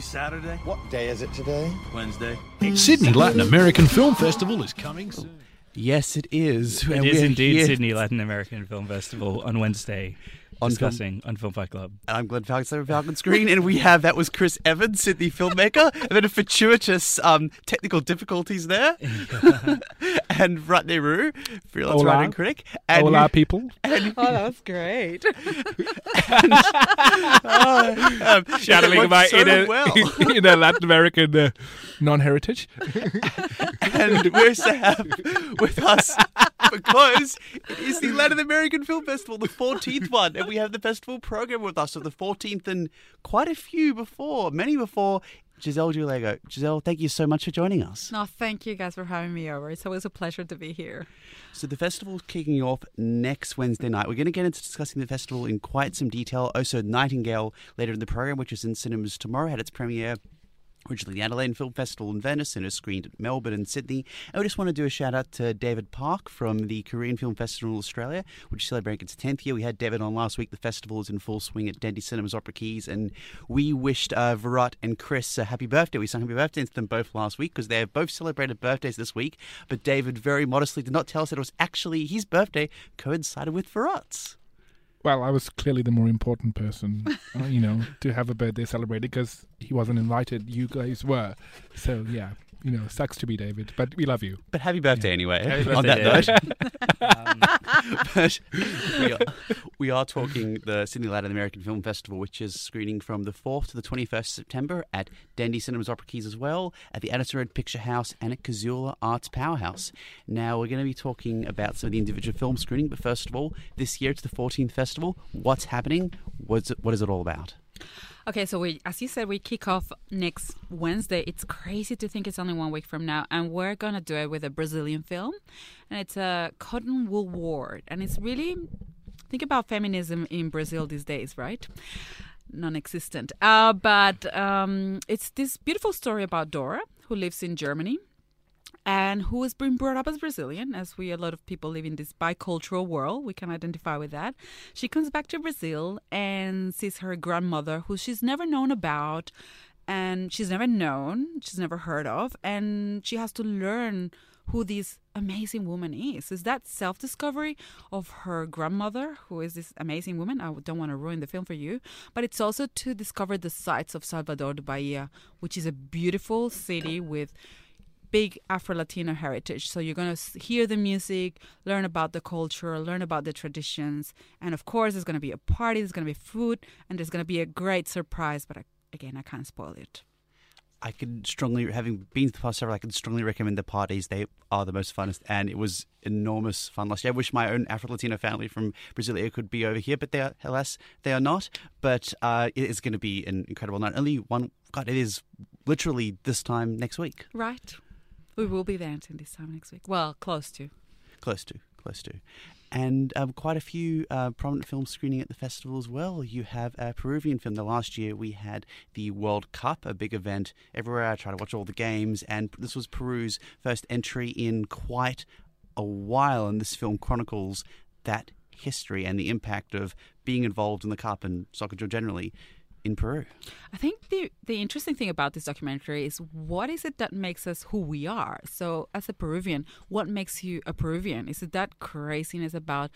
be Saturday? What day is it today? Wednesday. Sydney Latin American Film Festival is coming soon. Yes, it is. It And is indeed here- Sydney Latin American Film Festival on Wednesday. On discussing on Film Fight Club. And I'm Glenn Falcon, Falcon Screen, and we have that was Chris Evans, Sydney filmmaker, a bit of fortuitous um, technical difficulties there, and Ratne Roo, freelance Hola. writer and critic, and Hola, people. and, Oh, that was great. Channeling it worked my so inner, well. inner Latin American uh, non-heritage. and we also have with us because it is the Latin American Film Festival, the 14th one, and we have the festival program with us of the 14th and quite a few before, many before. Giselle Giulego. Giselle, thank you so much for joining us. no, thank you guys for having me over. It's always a pleasure to be here. So the festival's kicking off next Wednesday night. We're going to get into discussing the festival in quite some detail. Also, Nightingale later in the program, which is in cinemas tomorrow, had its premiere. Originally, the Adelaide Film Festival in Venice and is screened at Melbourne and Sydney. And we just want to do a shout out to David Park from the Korean Film Festival in Australia, which is celebrating its 10th year. We had David on last week. The festival is in full swing at Dendy Cinemas Opera Quays. And we wished uh, Virat and Chris a happy birthday. We sang happy birthday to them both last week because they have both celebrated birthdays this week. But David very modestly did not tell us that it was actually his birthday coincided with Virat's. Well, I was clearly the more important person, uh, you know, to have a birthday celebrated because he wasn't invited. You guys were. So, yeah, you know, sucks to be David, but we love you. But happy birthday anyway. Happy on that David. note. Um, we are, we are talking the Sydney Latin American Film Festival, which is screening from the 4th to the 21st September at Dendy Cinemas Opera Quays as well, at the Addison Road Picture House, and at Casula Arts Powerhouse. Now, we're going to be talking about some of the individual film screening, but first of all, this year it's the 14th festival. What's happening? What's it, what is it all about? Okay, so we, as you said, we kick off next Wednesday. It's crazy to think it's only one week from now, and we're gonna do it with a Brazilian film, and it's a cotton wool war, and it's really think about feminism in Brazil these days, right? Non-existent, uh, but um, it's this beautiful story about Dora who lives in Germany and who has been brought up as Brazilian, as we a lot of people live in this bicultural world. We can identify with that. She comes back to Brazil and sees her grandmother, who she's never known about, and she's never known, she's never heard of, and she has to learn who this amazing woman is. Is that self discovery of her grandmother, who is this amazing woman? I don't want to ruin the film for you, but it's also to discover the sights of Salvador de Bahia, which is a beautiful city with big Afro Latino heritage. So you're going to hear the music, learn about the culture, learn about the traditions. And of course, there's going to be a party, there's going to be food, and there's going to be a great surprise. But I, again, I can't spoil it. I can strongly, having been to the past several, I can strongly recommend the parties. They are the most funnest, and it was enormous fun last year. I wish my own Afro Latino family from Brasilia could be over here, but they are, alas, they are not. But uh, it is going to be an incredible night. Only one, God, it is literally this time next week. Right. We will be dancing this time next week. Well, close to. Close to, close to. And um, quite a few uh, prominent films screening at the festival as well. You have a Peruvian film. The last year we had the World Cup, a big event everywhere. I try to watch all the games, and this was Peru's first entry in quite a while. And this film chronicles that history and the impact of being involved in the Cup and soccer generally in Peru. I think the the interesting thing about this documentary is what is it that makes us who we are. So, as a Peruvian, what makes you a Peruvian? Is it that craziness about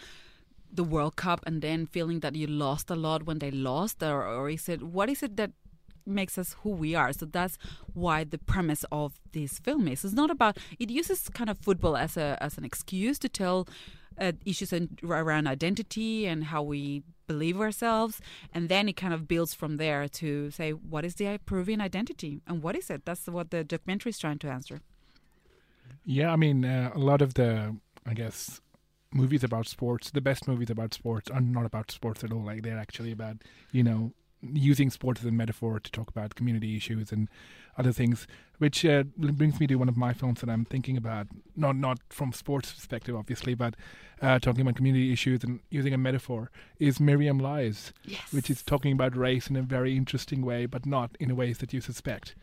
the World Cup and then feeling that you lost a lot when they lost, or, or is it what is it that makes us who we are? So that's why the premise of this film is. It's not about it uses kind of football as a as an excuse to tell uh, issues around identity and how we believe ourselves. And then it kind of builds from there to say what is the peruvian identity and what is it? That's what the documentary is trying to answer. Yeah, I mean, uh, a lot of the, I guess, movies about sports, the best movies about sports are not about sports at all. Like they're actually about, you know, using sports as a metaphor to talk about community issues and other things, which uh, brings me to one of my films that I'm thinking about, not not from sports perspective, obviously, but uh, talking about community issues and using a metaphor, is Miriam Lies, yes. which is talking about race in a very interesting way, but not in a ways that you suspect.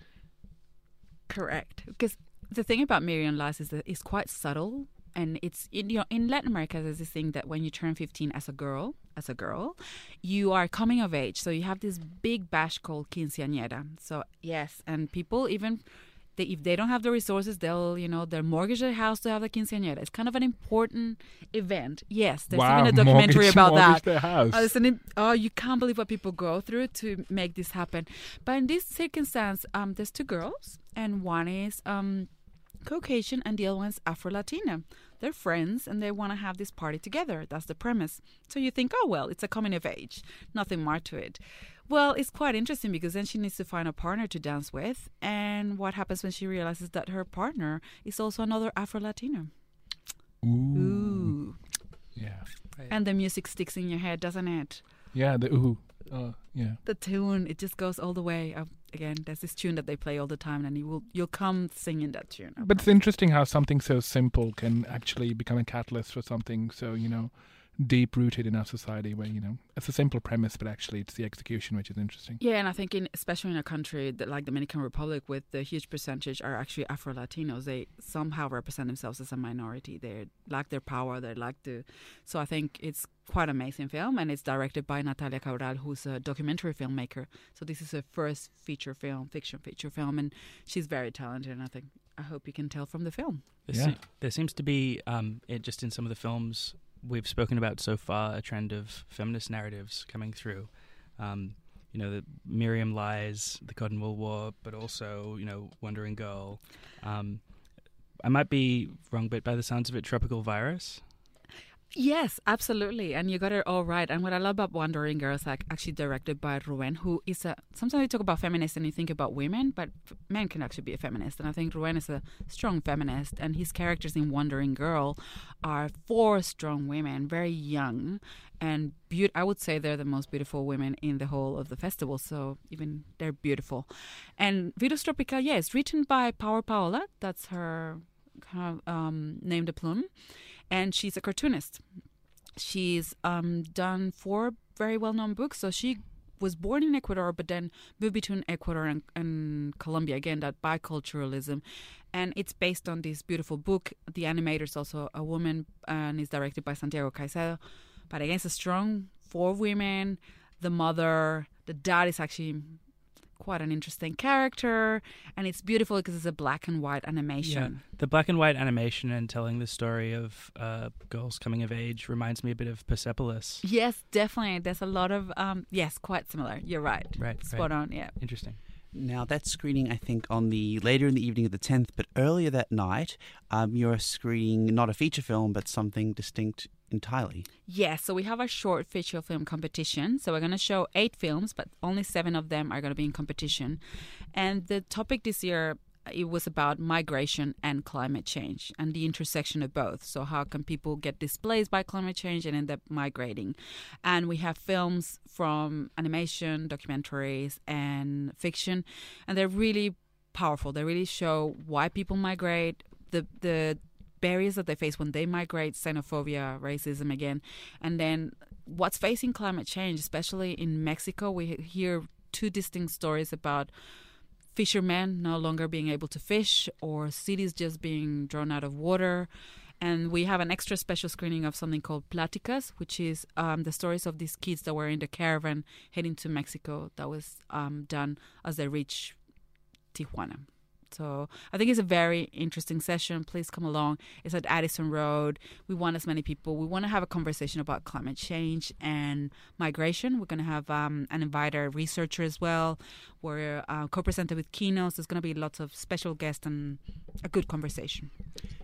correct. Because the thing about Miriam Lies is that it's quite subtle and it's in you know in Latin America there's this thing that when you turn 15 as a girl as a girl, you are coming of age. So you have this big bash called quinceañera. So yes, and people even they, if they don't have the resources, they'll you know they'll mortgage their house to have the quinceañera. It's kind of an important event. Yes, there's wow, even a documentary mortgage- about that. mortgage Their house. Oh, an, oh, you can't believe what people go through to make this happen. But in this circumstance, um, there's two girls, and one is um, Caucasian, and the other one's Afro Latina. They're friends, and they want to have this party together. That's the premise. So you think, oh well, it's a coming of age, nothing more to it. Well, it's quite interesting because then she needs to find a partner to dance with, and what happens when she realizes that her partner is also another Afro Latino? Ooh. Ooh, Yeah. and the music sticks in your head, doesn't it? Yeah. The ooh. Uh, yeah. the tune it just goes all the way up again there's this tune that they play all the time and you will you'll come singing that tune But it's interesting how something so simple can actually become a catalyst for something so you know deep rooted in our society. Where you know it's a simple premise, but actually it's the execution which is interesting. yeah and i think in especially in a country that like dominican republic with the huge percentage are actually afro latinos they somehow represent themselves as a minority they lack their power they lack the so i think it's quite amazing film and it's directed by natalia cabral who's a documentary filmmaker so this is her first feature film fiction feature film and she's very talented and i think i hope you can tell from the film There, Yeah. se- there seems to be, um, it, just in some of the films we've spoken about so far, a trend of feminist narratives coming through. Um, you know, the Miriam Lies, the Cotton Wool War, but also, you know, Wandering Girl. Um, I might be wrong, but by the sounds of it, Tropical Virus. Yes, absolutely. And you got it all right. And what I love about Wandering Girls, like actually directed by Ruben, who is a sometimes we talk about feminists and you think about women, but men can actually be a feminist. And I think Ruben is a strong feminist, and his characters in Wandering Girl are four strong women, very young and beaut- I would say they're the most beautiful women in the whole of the festival. So even they're beautiful. And Virus Tropical, yeah, written by Power Paola. That's her um, name de plume and she's a cartoonist. She's um, done four very well known books. So she was born in Ecuador, but then moved between Ecuador and, and Colombia. Again, that biculturalism. And it's based on this beautiful book. The animator is also a woman and is directed by Santiago Caicedo. But again, it's a strong four women. The mother, the dad is actually quite an interesting character. And it's beautiful because it's a black and white animation. The black and white animation and telling the story of uh, girls coming of age reminds me a bit of Persepolis. Yes, definitely. There's a lot of um yes, quite similar. You're right. Right, Spot right. on, yeah. Interesting. Now that's screening, I think, on the later in the evening of the tenth. But earlier that night, um, you're screening not a feature film, but something distinct entirely. Yes, so we have a short feature film competition. So we're going to show eight films, but only seven of them are going to be in competition. And the topic this year uh, it was about migration and climate change and the intersection of both. So how can people get displaced by climate change and end up migrating? And we have films from animation, documentaries, and fiction, and they're really powerful. They really show why people migrate, the the barriers that they face when they migrate, xenophobia, racism again, and then what's facing climate change, especially in Mexico. We hear two distinct stories about fishermen no longer being able to fish or cities just being drawn out of water. And we have an extra special screening of something called Platicas, which is um, the stories of these kids that were in the caravan heading to Mexico that was um, done as they reach Tijuana. So I think it's a very interesting session. Please come along. It's at Addison Road. We want as many people. We want to have a conversation about climate change and migration. We're going to have um, an invited researcher as well. We're uh, co-presented with Kinos. There's going to be lots of special guests and a good conversation.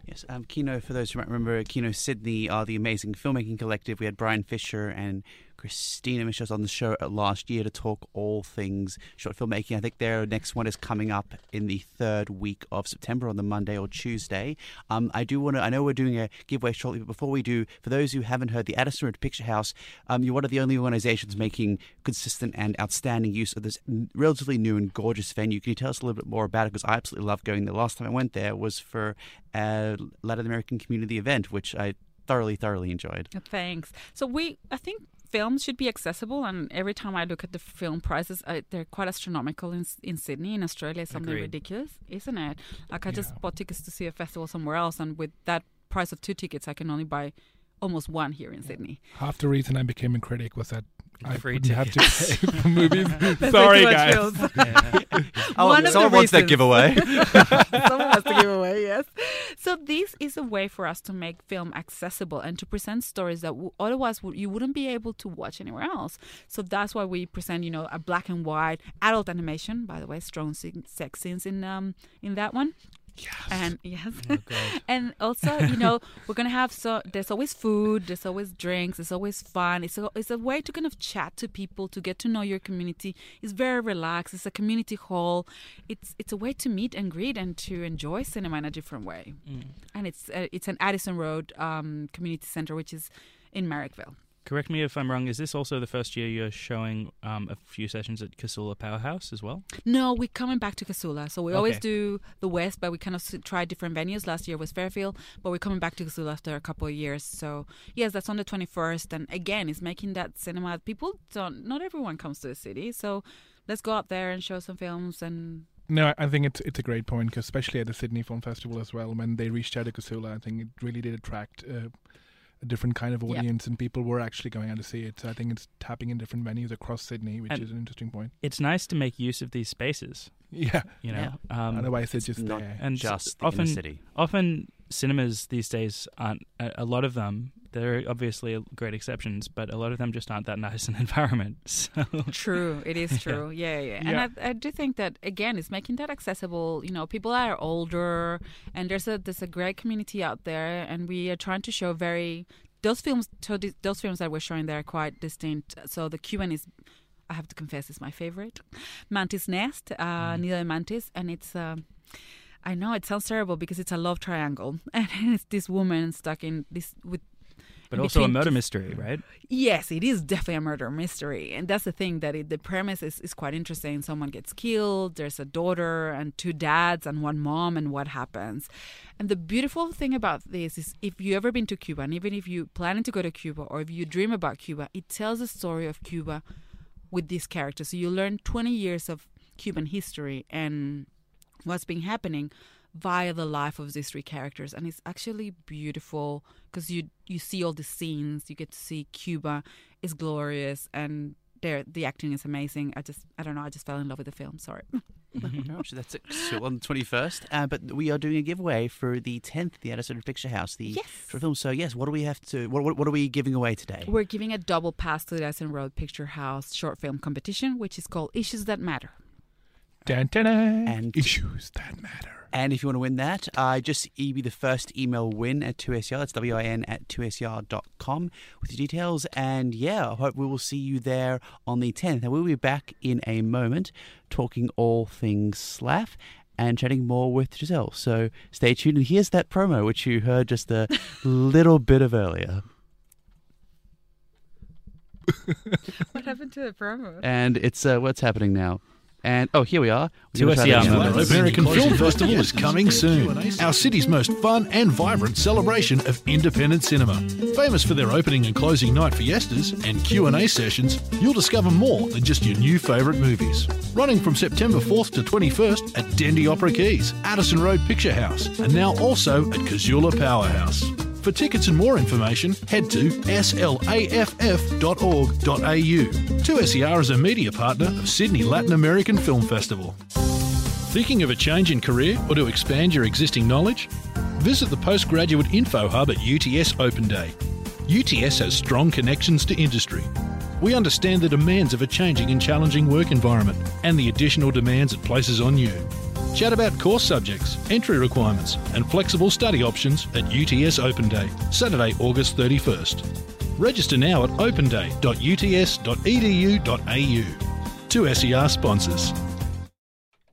Yes, um, Kino, for those who might remember, Kino Sydney are the amazing filmmaking collective. We had Brian Fisher and Christina Michels on the show last year to talk all things short filmmaking. I think their next one is coming up in the third week of September on the Monday or Tuesday. Um, I do want to, I know we're doing a giveaway shortly, but before we do, for those who haven't heard, the Addison Road Picture House, um, you're one of the only organizations making consistent and outstanding use of this relatively new and gorgeous venue. Can you tell us a little bit more about it? Because I absolutely love going there. The last time I went there was for a Latin American community event, which I thoroughly, thoroughly enjoyed. Thanks. So we, I think films should be accessible and every time i look at the film prices I, they're quite astronomical in, in sydney in australia it's something Agreed. ridiculous isn't it like i just Yeah. bought tickets to see a festival somewhere else and with that price of two tickets i can only buy almost one here in Sydney. Half the reason I became a critic was that I Free wouldn't have to tickets. pay for movies. Sorry, way guys. films. Yeah. Oh, One of the someone wants that giveaway. Someone has to give away, yes. So this is a way for us to make film accessible and to present stories that w- otherwise w- you wouldn't be able to watch anywhere else. So that's why we present, you know, a black and white adult animation. By the way, strong se- sex scenes in um in that one. Yes. And yes. Oh, and also, you know, we're gonna have so there's always food, there's always drinks, it's always fun. It's a it's a way to kind of chat to people, to get to know your community. It's very relaxed. It's a community hall. It's it's a way to meet and greet and to enjoy cinema in a different way. Mm. And it's uh, it's an Addison Road um, community center, which is in Marrickville. Correct me if I'm wrong. Is this also the first year you're showing um, a few sessions at Casula Powerhouse as well? No, we're coming back to Casula. So we always do the West, but we kind of s- try different venues. Last year was Fairfield, but we're coming back to Casula after a couple of years. So yes, that's on the 21st. And again, it's making that cinema. People don't, not everyone comes to the city. So let's go out there and show some films and No, I think it's it's a great point, 'cause especially at the Sydney Film Festival as well. When they reached out to Casula, I think it really did attract uh, a different kind of Yeah. audience, and people were actually going out to see it. So I think it's tapping in different venues across Sydney, which And- is an interesting point. It's nice to make use of these spaces. Yeah, You know, um, otherwise they're It's just not there. and Just often in the city. often cinemas these days aren't a, a lot of them there are obviously great exceptions but a lot of them just aren't that nice an environment so True, it is true. Yeah, yeah. Yeah. And I, I do think that again, it's making that accessible. You know, people are older, and there's a there's a great community out there, and we are trying to show very those films. Those films that we're showing there are quite distinct. So the and is. I have to confess, is my favorite. Mantis Nest, uh, Nido de Mantis, and it's. um I know it sounds terrible because it's a love triangle, and it's this woman stuck in this with but also a murder mystery right Yes, it is definitely a murder mystery, and that's the thing that it, the premise is, is quite interesting. Someone gets killed. There's a daughter and two dads and one mom, and what happens? And the beautiful thing about this is, if you ever been to Cuba, and even if you planning to go to Cuba, or if you dream about Cuba, it tells the story of Cuba with these characters. So you learn 20 years of Cuban history and what's been happening via the life of these three characters and it's actually beautiful because you you see all the scenes you get to see cuba is glorious and there the acting is amazing i just i don't know i just fell in love with the film sorry Gosh, that's it. So on the twenty first. Uh, but we are doing a giveaway for the tenth, the Addison Picture House, the Yes. short film. So yes, what do we have to? What, what, what are we giving away today? we're giving a double pass to the Addison Road Picture House short film competition, which is called Issues That Matter. Dun, dun, dun. And- issues that matter. And if you want to win that, uh, just e- be the first email win at 2SER. That's W-I-N at 2SER.com with your details. And yeah, I hope we will see you there on the 10th. And we'll be back in a moment talking all things SLAF and chatting more with Giselle. So stay tuned. And here's that promo, which you heard just a little bit of earlier. What happened to the promo? And it's uh, what's happening now. And oh, here we are. We're gonna 2SER try that again. members. American Film Festival is coming soon. Our city's most fun and vibrant celebration of independent cinema. Famous for their opening and closing night fiestas and Q&A sessions, you'll discover more than just your new favourite movies. Running from September 4th to 21st at Dendy Opera Quays, Addison Road Picture House, and now also at Casula Powerhouse. For tickets and more information, head to slaff.org.au. 2SER is a media partner of Sydney Latin American Film Festival. Thinking of a change in career or to expand your existing knowledge? Visit the Postgraduate Info Hub at UTS Open Day. UTS has strong connections to industry. We understand the demands of a changing and challenging work environment and the additional demands it places on you. Chat about course subjects, entry requirements, and flexible study options at UTS Open Day, Saturday, August 31st. Register now at openday.uts.edu.au. Two SER sponsors.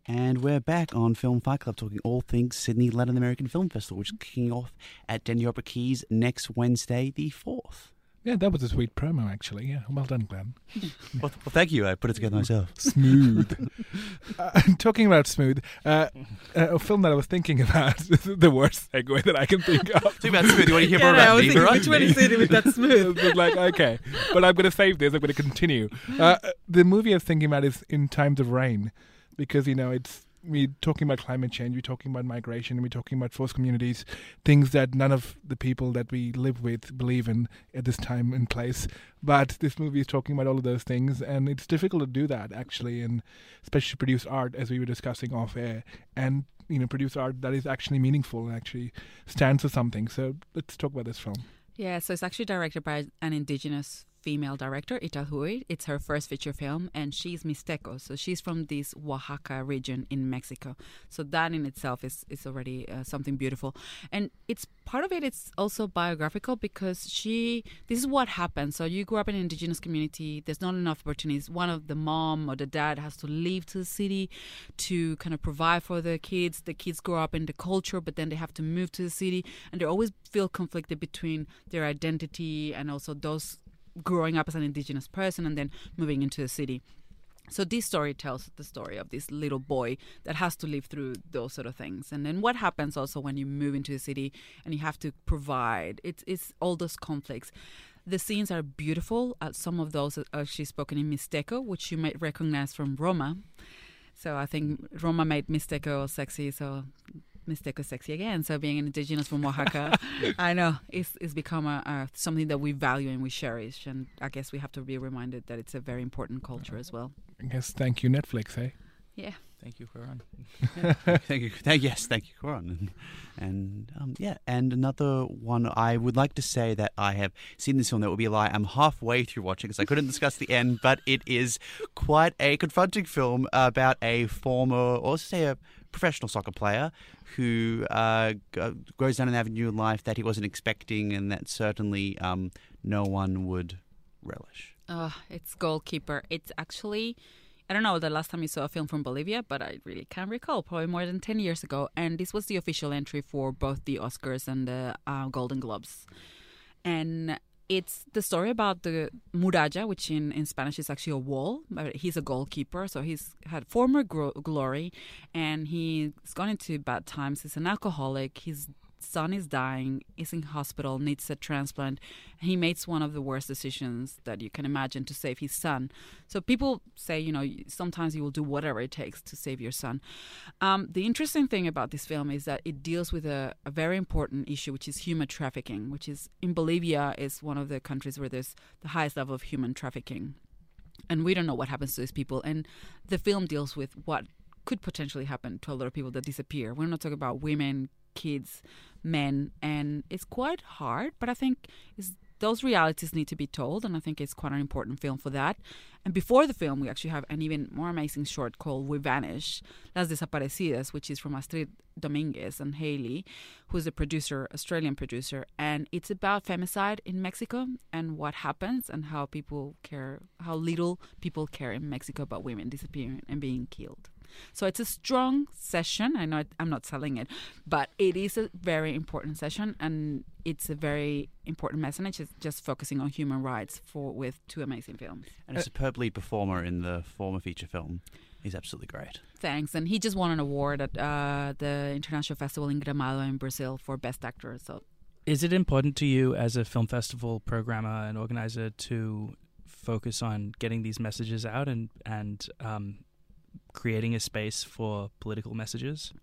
And we're back on Film Fight Club talking all things Sydney Latin American Film Festival, which is kicking off at Dendy Opera Quays next Wednesday, the 4th. Yeah, that was a sweet promo, actually. Yeah, well done, Glenn. Well, well, thank you. I put it together myself. Smooth. uh, talking about smooth, uh, uh, a film that I was thinking about, the worst segue that I can think of. Talking about smooth, you want to hear yeah, more about Bieber? right? it with that smooth? But like, okay, but I'm going to save this. I'm going to continue. Uh, the movie I was thinking about is In Times of Rain, because you know it's we're talking about climate change, we're talking about migration, we're talking about forced communities, things that none of the people that we live with believe in at this time and place. But this movie is talking about all of those things, and it's difficult to do that actually, and especially produce art as we were discussing off air, and you know produce art that is actually meaningful and actually stands for something. So let's talk about this film. Yeah, so it's actually directed by an indigenous female director, Itandehui. It's her first feature film, and she's Mixteco. So she's from this Oaxaca region in Mexico. So that in itself is, is already uh, something beautiful. And it's part of it, it's also biographical because she, this is what happens. So you grew up in an indigenous community, there's not enough opportunities. One of the mom or the dad has to leave to the city to kind of provide for the kids. The kids grow up in the culture, but then they have to move to the city, and they always feel conflicted between their identity and also those growing up as an indigenous person and then moving into the city. So this story tells the story of this little boy that has to live through those sort of things, and then what happens also when you move into the city and you have to provide. It's it's all those conflicts. The scenes are beautiful. Uh, some of those are actually spoken in Mixteco, which you might recognize from Roma. So I think Roma made Mixteco sexy. So Mixteco sexy again. So being an indigenous from Oaxaca, I know it's, it's become a, a, something that we value and we cherish. And I guess we have to be reminded that it's a very important culture as well. I guess thank you Netflix, eh? Yeah. Thank you, Cuarón. thank you. Thank yes, thank you, Cuarón. And, and um, yeah, and another one. I would like to say that I have seen this film. That would be a lie. I'm halfway through watching because I couldn't discuss the end, but it is quite a confronting film about a former, or say a professional soccer player who uh, goes down an avenue in life that he wasn't expecting, and that certainly um, no one would relish. Oh, it's goalkeeper. It's actually I don't know the last time you saw a film from Bolivia, but I really can't recall. Probably more than 10 years ago. And this was the official entry for both the Oscars and the uh, Golden Globes. And it's the story about the muralla, which in, in Spanish is actually a wall. He's a goalkeeper, so he's had former glory, and he's gone into bad times. He's an alcoholic. He's son is dying, is in hospital, needs a transplant. He makes one of the worst decisions that you can imagine to save his son. So people say, you know, sometimes you will do whatever it takes to save your son. Um, the interesting thing about this film is that it deals with a, a very important issue, which is human trafficking, which is in Bolivia is one of the countries where there's the highest level of human trafficking. And we don't know what happens to these people. And the film deals with what could potentially happen to a lot of people that disappear. We're not talking about women, kids, men, and it's quite hard. But I think those realities need to be told, and I think it's quite an important film for that. And before the film, we actually have an even more amazing short called "We Vanish," Las Desaparecidas, which is from Astrid Dominguez and Haley, who's a producer, Australian producer, and it's about femicide in Mexico and what happens and how people care, how little people care in Mexico about women disappearing and being killed. So it's a strong session. I know I'm not selling it, but it is a very important session, and it's a very important message. It's just focusing on human rights for with two amazing films and a superb lead performer in the former feature film. He's absolutely great. Thanks, and he just won an award at uh, the International Festival in Gramado in Brazil for Best Actor. So, is it important to you as a film festival programmer and organizer to focus on getting these messages out and and um, creating a space for political messages?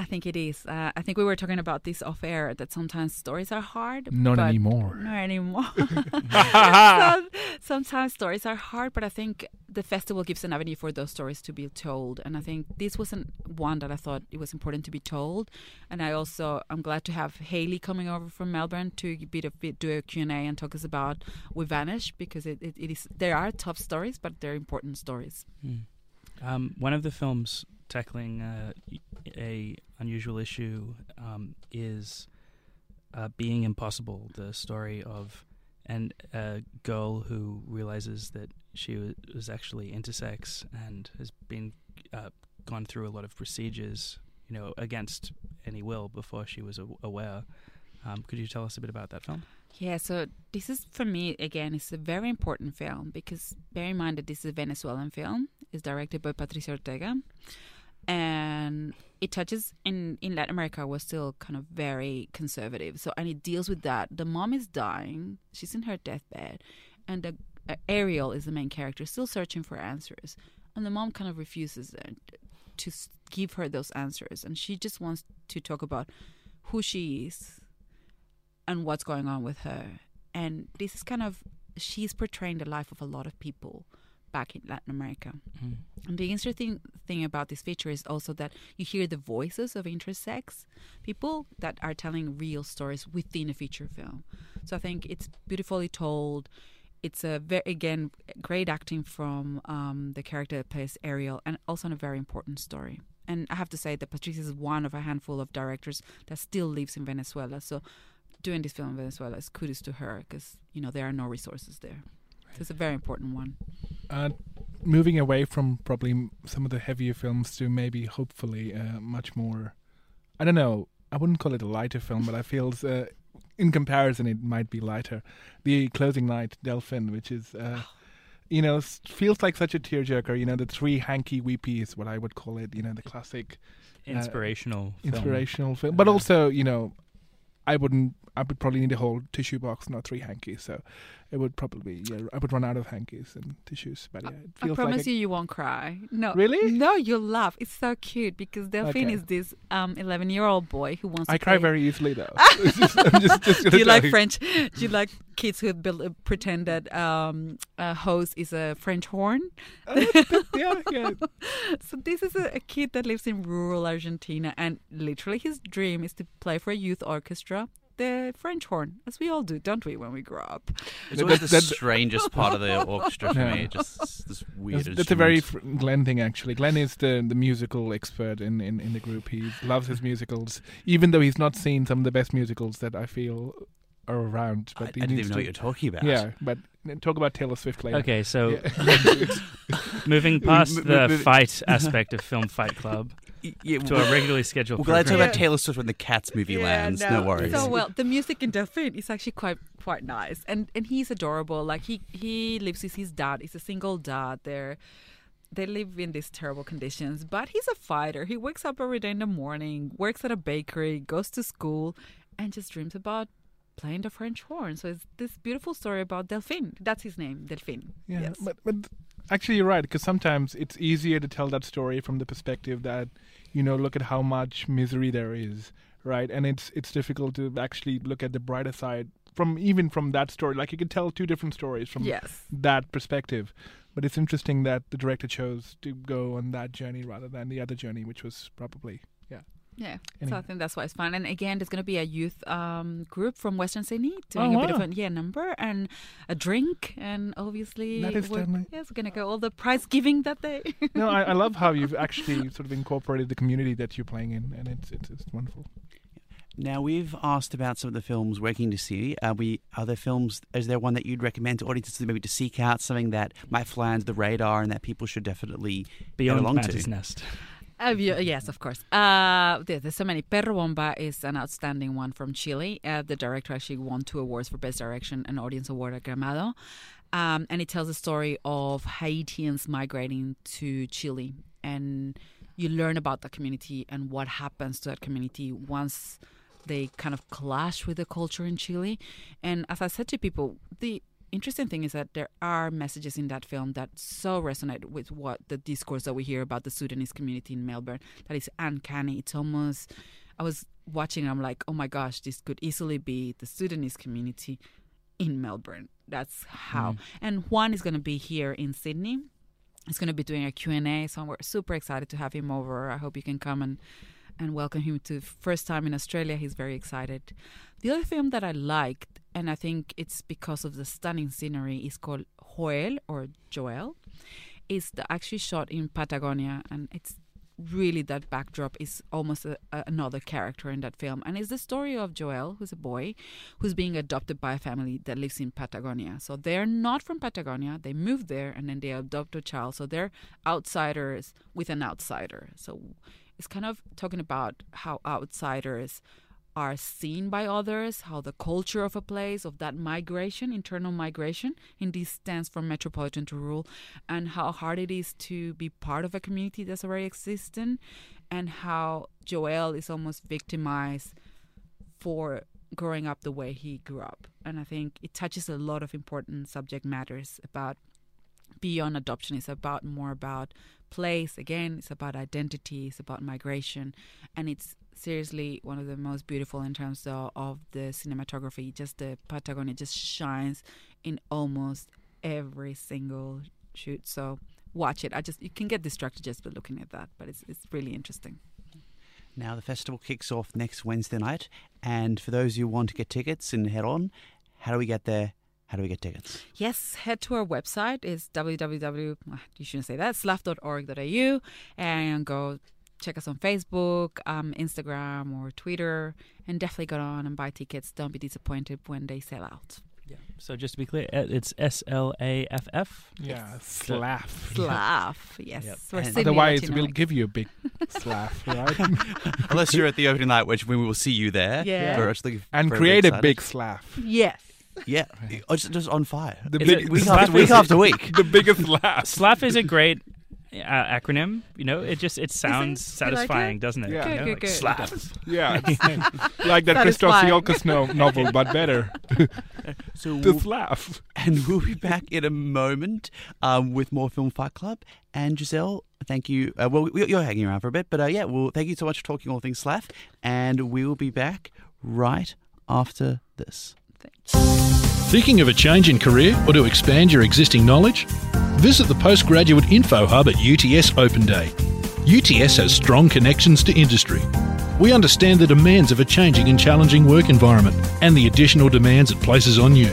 I think it is. Uh, I think we were talking about this off air that sometimes stories are hard. Not anymore. Not anymore. Some, sometimes stories are hard, but I think the festival gives an avenue for those stories to be told. And I think this wasn't one that I thought it was important to be told. And I also I'm glad to have Haley coming over from Melbourne to be to do a Q and A and talk us about We Vanish because it, it, it is there are tough stories, but they're important stories. Mm. Um, one of the films tackling uh, a unusual issue um, is uh, Being Impossible, the story of an, a girl who realizes that she was actually intersex and has been uh, gone through a lot of procedures, you know, against any will before she was aware. Um, could you tell us a bit about that film? Yeah, so this is for me again. It's a very important film because bear in mind that this is a Venezuelan film. It's directed by Patricia Ortega, and it touches in in Latin America was still kind of very conservative. So and it deals with that. The mom is dying. She's in her deathbed, and the uh, Ariel is the main character, still searching for answers, and the mom kind of refuses to give her those answers, and she just wants to talk about who she is and what's going on with her. And this is kind of she's portraying the life of a lot of people back in Latin America. Mm. And the interesting thing about this feature is also that you hear the voices of intersex people that are telling real stories within a feature film. So I think it's beautifully told. It's a very again great acting from um, the character that plays Ariel, and also a very important story. And I have to say that Patricia is one of a handful of directors that still lives in Venezuela. So doing this film in Venezuela is kudos to her because you know there are no resources there. So it's a very important one. Uh, moving away from probably some of the heavier films to maybe hopefully uh, much more. I don't know. I wouldn't call it a lighter film, but I feel uh, in comparison it might be lighter. The closing night, Delphin, which is. Uh, you know, feels like such a tearjerker. You know, the three hanky weepy is what I would call it. You know, the classic Inspirational. film. inspirational film. But Uh, also, you know, I wouldn't. I would probably need a whole tissue box, not three hankies. So it would probably. Yeah, I would run out of hankies and tissues. But yeah, it I feels promise like a, you, you won't cry. No, Really? No, you'll laugh. It's so cute because Delphine Okay. is this um 11 year old boy who wants. I to cry play- very easily though. Just, just, just Do you like French? Do you like kids who build, uh, pretend that um, a hose is a French horn? yeah, yeah. So this is a, a kid that lives in rural Argentina, and literally his dream is to play for a youth orchestra the French horn, as we all do, don't we, when we grow up? It's always that- the that- strangest part of the orchestra for Yeah. me. Just this weird. That's, that's a very instrument. fr- Glenn thing, actually. Glenn is the the musical expert in, in, in the group. He loves his musicals, even though he's not seen some of the best musicals that I feel are around. I, I But he didn't needs even know what you're talking about. Yeah, but talk about Taylor Swift later. Okay, so Yeah. moving past the m- m- fight aspect of Film Fight Club yeah to a regularly scheduled We're glad to talk about Taylor Swift when the Cats movie lands. No, worries. So well, the music in Delphine is actually quite quite nice, and and he's adorable. Like he he lives with his dad. He's a single dad. They're they live in these terrible conditions, but he's a fighter. He wakes up every day in the morning, works at a bakery, goes to school, and just dreams about playing the French horn. So it's this beautiful story about Delphine. That's his name, Delphine. Yeah, Yes. but but actually you're right because sometimes it's easier to tell that story from the perspective that you know look at how much misery there is, right? And it's it's difficult to actually look at the brighter side from even from that story. Like you can tell two different stories from yes. that perspective. But it's interesting that the director chose to go on that journey rather than the other journey, which was probably yeah. Yeah, so I think that's why it's fun. And again, there's going to be a youth um, group from Western Sydney doing Oh, a bit of a yeah number and a drink, and obviously That is we're, deadly. yeah, it's going to go all the prize giving that day. No, I, I love how you've actually sort of incorporated the community that you're playing in, and it's it's, it's wonderful. Now we've asked about some of the films we're to see. Are we are there films? Is there one that you'd recommend to audiences to maybe to seek out something that might fly under the radar and that people should definitely Beyond get along Mantis to? Nest. Yes, of course. Uh, there, there's so many. Perro Bomba is an outstanding one from Chile. Uh, the director actually won two awards for Best Direction and Audience Award at Gramado. Um, and it tells the story of Haitians migrating to Chile. And you learn about the community and what happens to that community once they kind of clash with the culture in Chile. And as I said to people, the interesting thing is that there are messages in that film that so resonate with what the discourse that we hear about the Sudanese community in Melbourne that is uncanny. It's almost I was watching I'm like, "Oh my gosh, this could easily be the Sudanese community in Melbourne." That's how. Mm. And Juan is going to be here in Sydney. He's going to be doing a Q&A, so we're super excited to have him over. I hope you can come and and welcome him to first time in Australia. He's very excited. The other film that I liked, and I think it's because of the stunning scenery, is called Joel or Joel. The actually shot in Patagonia, and it's really that backdrop is almost a, a- another character in that film, and it's the story of Joel, who's a boy, who's being adopted by a family that lives in Patagonia. So they're not from Patagonia; they move there, and then they adopt a child. So they're outsiders with an outsider. So it's kind of talking about how outsiders are seen by others, how the culture of a place, of that migration, internal migration, in this stands from metropolitan to rural, and how hard it is to be part of a community that's already existing, and how Joel is almost victimized for growing up the way he grew up. And I think it touches a lot of important subject matters about beyond adoption. It's about more about place. Again, it's about identity, it's about migration, and it's seriously one of the most beautiful in terms of, of the cinematography. Just the Patagonia just shines in almost every single shoot. So watch it. I just you can get distracted just by looking at that, but it's it's really interesting. Now, the festival kicks off next Wednesday night. And for those who want to get tickets and head on, how do we get there? How do we get tickets? Yes, head to our website. It's www. You shouldn't say that. slaff.org.au and go check us on Facebook, um, Instagram, or Twitter, and definitely go on and buy tickets. Don't be disappointed when they sell out. Yeah. So just to be clear, uh, it's S L A F F. Yeah, slav. Slav, yes. Yep. We're And Otherwise, we'll give you a big slav, right? Unless you're at the opening night, which we will see you there. Yeah. We're actually and create a excited. big slav. Yes. Yeah, Oh, just, just on fire. The Is big, it- week Slav after week is- after week. the biggest slav. SLAF is a great uh, acronym. You know, it just it sounds You like it? satisfying, doesn't it? Yeah. You Good, know, good, like good. SLAF. Yeah, it's like that Christos Satisfying. Tsiolkas no- novel, but better. So The we'll, slav. and we'll be back in a moment um, with more Film Fight Club. And Giselle, thank you. Uh, well, we- you're hanging around for a bit, but uh, yeah, well, thank you so much for talking all things Slav. And we will be back right after this. Thinking of a change in career or to expand your existing knowledge? Visit the Postgraduate Info Hub at UTS Open Day. UTS has strong connections to industry. We understand the demands of a changing and challenging work environment and the additional demands it places on you.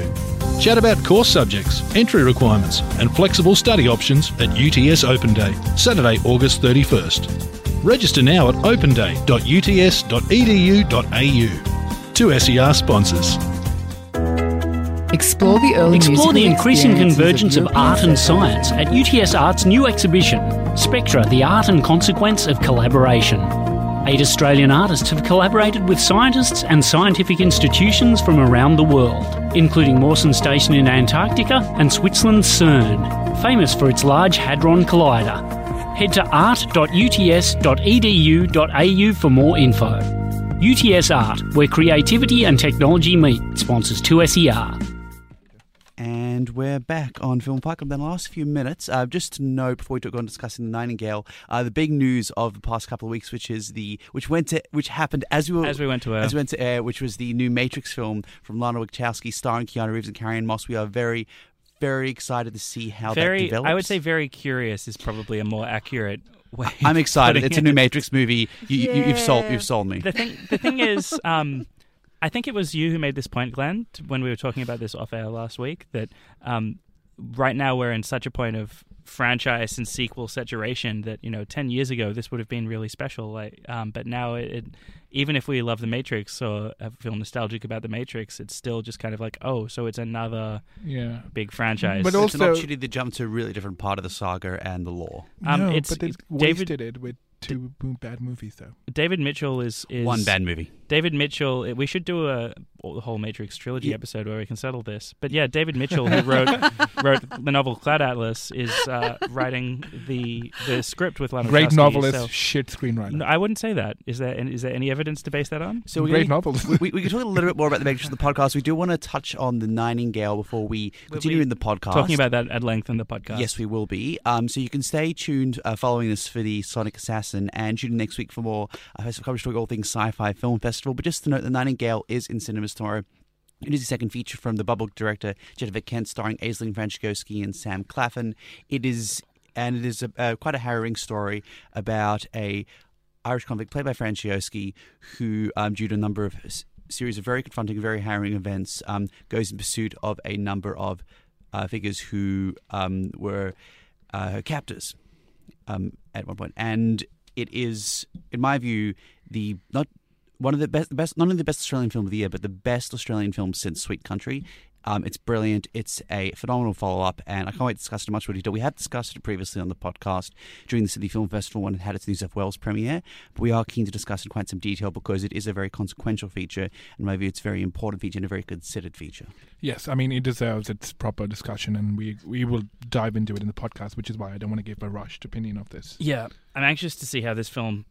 Chat about course subjects, entry requirements, and flexible study options at UTS Open Day, Saturday, August 31st. Register now at openday.uts.edu.au. Two SER sponsors. Explore the early Explore the increasing convergence of European art and science at UTS Art's new exhibition, Spectra The Art and Consequence of Collaboration. Eight Australian artists have collaborated with scientists and scientific institutions from around the world, including Mawson Station in Antarctica and Switzerland's CERN, famous for its Large Hadron Collider. Head to art.uts.edu.au for more info. UTS Art, where creativity and technology meet, sponsors 2SER. We're back on Film Club. In the last few minutes, uh, just to know before we go on discussing the Nightingale, uh, the big news of the past couple of weeks, which is the which went to which happened as we were As we went to air. as we went to air, which was the new Matrix film from Lana Wachowski, starring Keanu Reeves and Carrie Moss. We are very, very excited to see how that very, develops. I would say, very curious is probably a more accurate way. I'm excited. It's a new. Matrix movie. You, you, you've sold. You've sold me. The thing, the thing is, um, I think it was you who made this point, Glenn, t- when we were talking about this off air last week. That um, right now we're in such a point of franchise and sequel saturation that you know, ten years ago this would have been really special. Like, um, but now it, it, even if we love the Matrix or uh, feel nostalgic about the Matrix, it's still just kind of like, oh, so it's another Yeah. big franchise. But it's also- an opportunity to jump to a really different part of the saga and the lore. Um, no, it's- but they it's David- wasted it with two mo- bad movies, though. David Mitchell is, is One bad movie. David Mitchell. We should do a the whole Matrix trilogy Yeah. episode where we can settle this. But yeah, David Mitchell, who wrote wrote the novel Cloud Atlas, is uh, writing the the script with Lana Great Wachowski, novelist, so- shit screenwriter. No, I wouldn't say that. Is there any, is there any evidence to base that on? So we're Great gonna- novelist. we, we, we can talk a little bit more about the Matrix of the podcast. We do want to touch on the Nightingale before we continue we in the podcast. Talking about that at length in the podcast. Yes, we will be. Um, so you can stay tuned uh, following this for the Sonic Assassin and tune in next week for more uh, festival coverage talking all things sci-fi film festival. But just to note, the Nightingale is in cinemas tomorrow. It is the second feature from the Babadook director Jennifer Kent, starring Aisling Franciosi and Sam Claflin. It is, and it is a, uh, quite a harrowing story about a Irish convict played by Franciosi who, um, due to a number of series of very confronting, very harrowing events, um, goes in pursuit of a number of uh, figures who um, were uh, her captors um, at one point. And it is, in my view, the not one of the best, best, not only the best Australian film of the year, but the best Australian film since Sweet Country. Um, it's brilliant. It's a phenomenal follow up, and I can't wait to discuss it in much more detail. We had discussed it previously on the podcast during the Sydney Film Festival when it had its New South Wales premiere, but we are keen to discuss it in quite some detail because it is a very consequential feature. And in my view, it's a very important feature and a very considered feature. Yes, I mean it deserves its proper discussion, and we we will dive into it in the podcast, which is why I don't want to give a rushed opinion of this. Yeah, I'm anxious to see how this film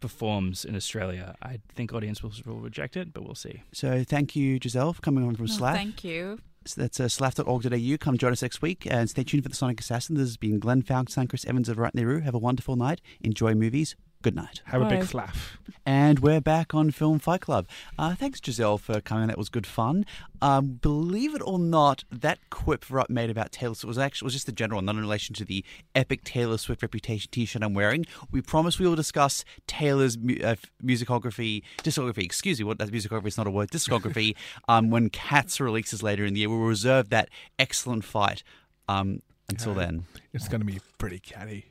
performs in Australia. I think audience will, will reject it, but we'll see. So thank you, Giselle, for coming on from No, Slack. thank you. So that's uh, slaff.org.au. Come join us next week and stay tuned for the Sonic Assassin. This has been Glenn Founks and Chris Evans of Right Nehru. Have a wonderful night. Enjoy movies. Good night. Have a big Bye. slaff. And we're back on Film Fight Club. Uh, thanks, Giselle, for coming. That was good fun. Um, believe it or not, that quip Rutt made about Taylor Swift was actually was just a general, not in relation to the epic Taylor Swift reputation T-shirt I'm wearing. We promise we will discuss Taylor's mu- uh, musicography, discography. Excuse me, what that musicography is not a word. Discography. um, when Cats releases later in the year, we'll reserve that excellent fight. Um, until Yeah. then, It's going to be pretty catty.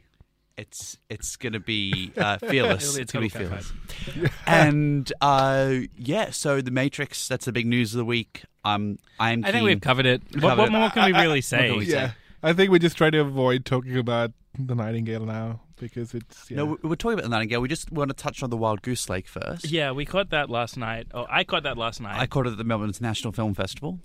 It's it's gonna be uh, fearless. Be it's gonna be fearless. and uh, yeah, so the Matrix. That's the big news of the week. Um, I'm. I think we've covered it. Covered What, what it. more can we really say? can we say? I think we just try to avoid talking about the Nightingale now because it's. Yeah. No, we- we're talking about the Nightingale. We just want to touch on the Wild Goose Lake first. Yeah, we caught that last night. Oh, I caught that last night. I caught it at the Melbourne International Film Festival.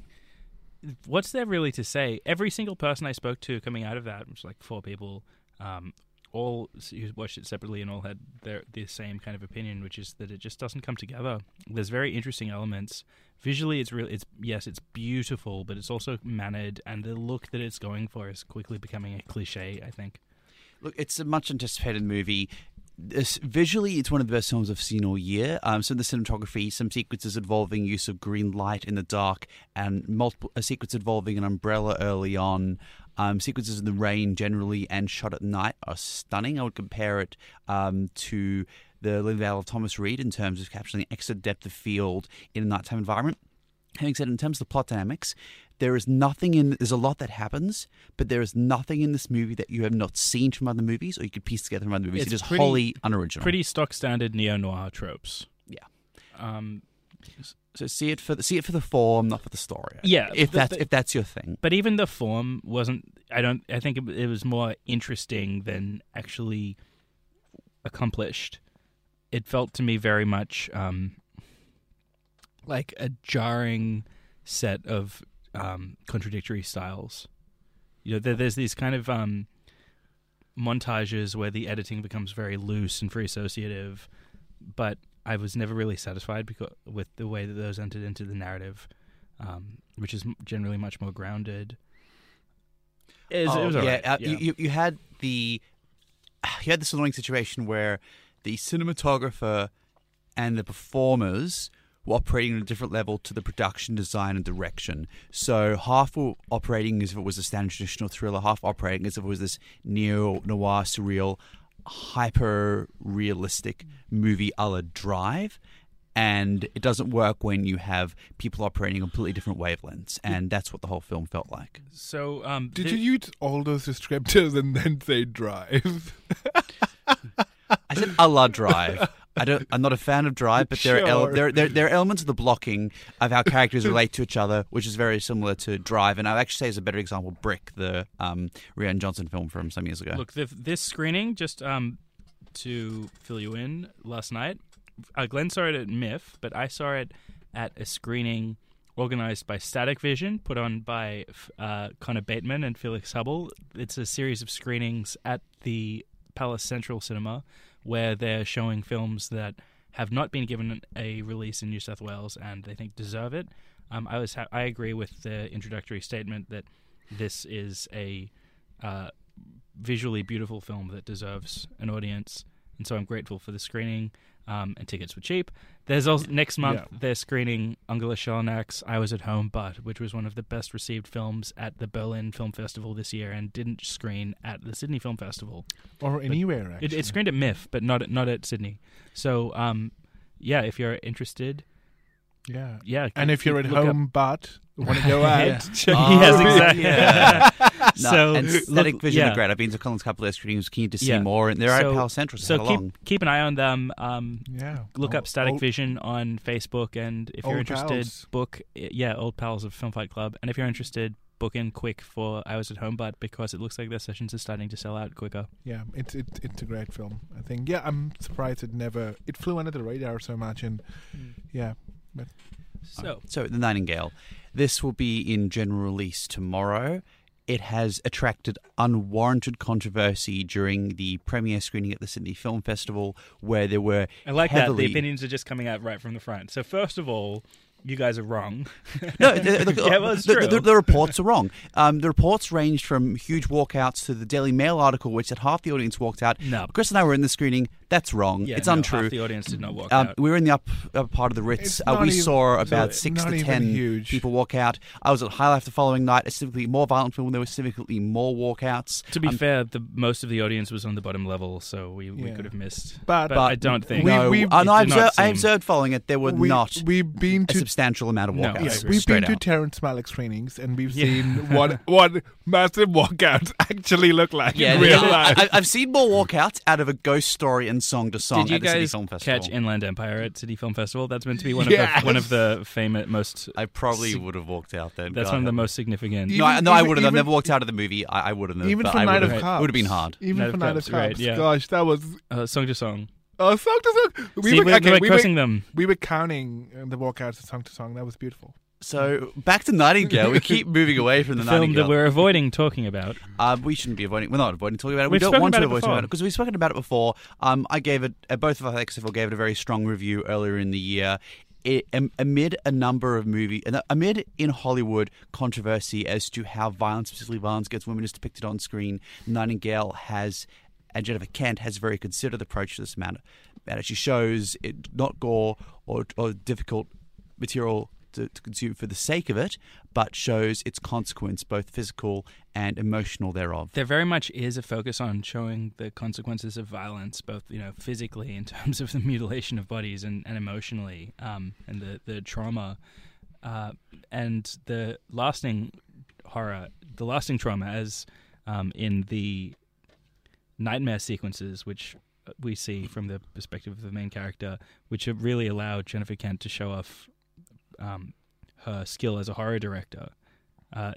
What's there really to say? Every single person I spoke to coming out of that, which was like four people, um, all who watched it separately and all had their the same kind of opinion, which is that it just doesn't come together. There's very interesting elements. Visually, it's really, it's yes, it's beautiful, but it's also mannered, and the look that it's going for is quickly becoming a cliche. I think. Look, it's a much anticipated movie. This, visually, it's one of the best films I've seen all year. Um, so the cinematography, some sequences involving use of green light in the dark, and multiple a sequence involving an umbrella early on. Um, sequences in the rain generally and shot at night are stunning. I would compare it um, to the Lily Vale of Thomas Reed in terms of capturing extra depth of field in a nighttime environment. Having said, in terms of the plot dynamics, there is nothing in. There's a lot that happens, but there is nothing in this movie that you have not seen from other movies, or you could piece together from other movies. It's it is pretty- wholly unoriginal. Pretty stock standard neo noir tropes. Yeah. Um, So see it for the see it for the form, not for the story. Yeah, if that's the- if that's your thing. but even the form wasn't. I don't. I think it, it was more interesting than actually accomplished. It felt to me very much um, like a jarring set of um, contradictory styles. You know, there, there's these kind of um, montages where the editing becomes very loose and free associative, but I was never really satisfied because with the way that those entered into the narrative, um, which is generally much more grounded. It was, it Oh, was yeah, alright, uh, yeah. You, you you had the you had this annoying situation where the cinematographer and the performers were operating on a different level to the production design and direction. So half were operating as if it was a standard traditional thriller, half operating as if it was this neo noir surreal, hyper realistic movie a la Drive. And it doesn't work when you have people operating on completely different wavelengths, and that's what the whole film felt like. so, um, Did thi- you use all those descriptors and then say drive? I said a la Drive. I don't. I'm not a fan of Drive, but there are ele- there, there there are elements of the blocking of how characters relate to each other, which is very similar to Drive. And I would actually say is a better example, Brick, the um, Rian Johnson film from some years ago. Look, the, this screening, just um, to fill you in, last night, uh, Glenn saw it at MIFF, but I saw it at a screening organized by Static Vision, put on by f- uh, Connor Bateman and Felix Hubble. It's a series of screenings at the Palace Central Cinema where they're showing films that have not been given a release in New South Wales and they think deserve it. Um, I was ha- I agree with the introductory statement that this is a uh, visually beautiful film that deserves an audience, and so I'm grateful for the screening. Um, and tickets were cheap. There's also next month Yeah. they're screening Angela Schanelec's "I Was at Home But," which was one of the best received films at the Berlin Film Festival this year, and didn't screen at the Sydney Film Festival. or anywhere, It, it screened at MIFF, but not at, not at Sydney. So, um, yeah, if you're interested, yeah. yeah. And if you're at look up- home but want to go out, Yeah. check Oh, yes, exactly. yeah. No, so and Static look- Vision yeah. are great. I've been to Collins couple of screenings, keen to see Yeah. more, and they're So- at Palace Central. So, So keep keep an eye on them. Um, Yeah. look Old- up Static old- Vision on Facebook, and if you're interested, pals. book yeah, old pals of Film Fight Club, and if you're interested, book in quick for I was at home, but because it looks like their sessions are starting to sell out quicker. Yeah, it's it, it's a great film. I think. Yeah, I'm surprised it never it flew under the radar so much, and yeah, So So, The Nightingale. This will be in general release tomorrow. It has attracted unwarranted controversy during the premiere screening at the Sydney Film Festival, where there were I like that the opinions are just coming out right from the front. So first of all, you guys are wrong. No, the, the, Yeah, well, the, true. the- the reports are wrong. Um, the reports ranged from huge walkouts to the Daily Mail article, which said half the audience walked out. No. Chris and I were in the screening. That's wrong. Yeah, it's no, untrue. Half the audience did not walk Um, out. we were in the up, upper part of the Ritz. Uh, we even- saw about it's six to ten huge. people walk out. I was at High Life the following night. A significantly more violent film. There were significantly more walkouts. To be Um, fair, the most of the audience was on the bottom level, so we, we Yeah. could have missed. But- but, but I don't think. We- no, we- no, I it did not observed, I observed following it. There were we, not We've been a to substantial amount of walkouts. I Yes, agree. we've straight been to out. Terrence Malick screenings and we've Yeah. seen what what massive walkouts actually look like Yeah, in real I, life. I- I've seen more walkouts out of a ghost story and song to song Did you at the City guys Film Festival. catch Inland Empire at City Film Festival? That's meant to be one of Yes. the one of the famous most. I probably would have walked out then. That's God one of the most significant. No, I, Even- no, I even- would have. I've even- never walked out of the movie. I, I wouldn't have. Even but for I Knight would of have. Cups. Would have been hard. Even Knight for of Knight Cups, of right, yeah. Gosh, that was Uh, song to song. oh song to song. We See, were, we're, okay, we're we crossing were, them. we were counting uh, the walkouts of song to song. That was beautiful. So back to Nightingale. we keep moving away from the, The film Nightingale. that we're avoiding talking about. Um, we shouldn't be avoiding. We're not avoiding talking about it. We We've don't want to avoid talking about it because we've spoken about it before. Um, I gave it. Uh, both of us, XFL, gave it a very strong review earlier in the year. It, amid a number of movie, amid in Hollywood controversy as to how violence, specifically violence against women, is depicted on screen, Nightingale has, and Jennifer Kent has a very considered approach to this matter. matter. She shows it not gore or, or difficult material to, to consume for the sake of it, but shows its consequence, both physical and emotional thereof. There very much is a focus on showing the consequences of violence, both you know physically in terms of the mutilation of bodies and, and emotionally, um, and the the trauma, uh, and the lasting horror, the lasting trauma, as um, in the nightmare sequences, which we see from the perspective of the main character, which really allowed Jennifer Kent to show off um, her skill as a horror director uh,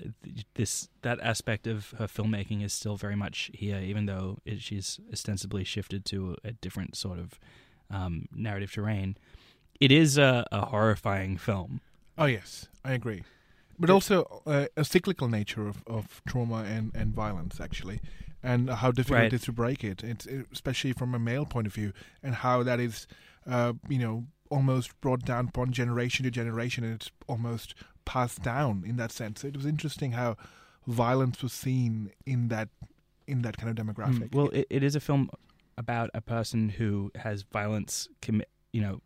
this that aspect of her filmmaking is still very much here, even though it, she's ostensibly shifted to a, different sort of um, narrative terrain. It is a, a horrifying film. Oh yes, I agree. But also uh, a cyclical nature of, of trauma and, and violence actually, and how difficult Right. it is to break it. It's especially from a male point of view, and how that is, uh, you know, almost brought down upon generation to generation, and it's almost passed down in that sense. It was interesting how violence was seen in that in that kind of demographic. Mm, Well, it, it is a film about a person who has violence, commi- you know,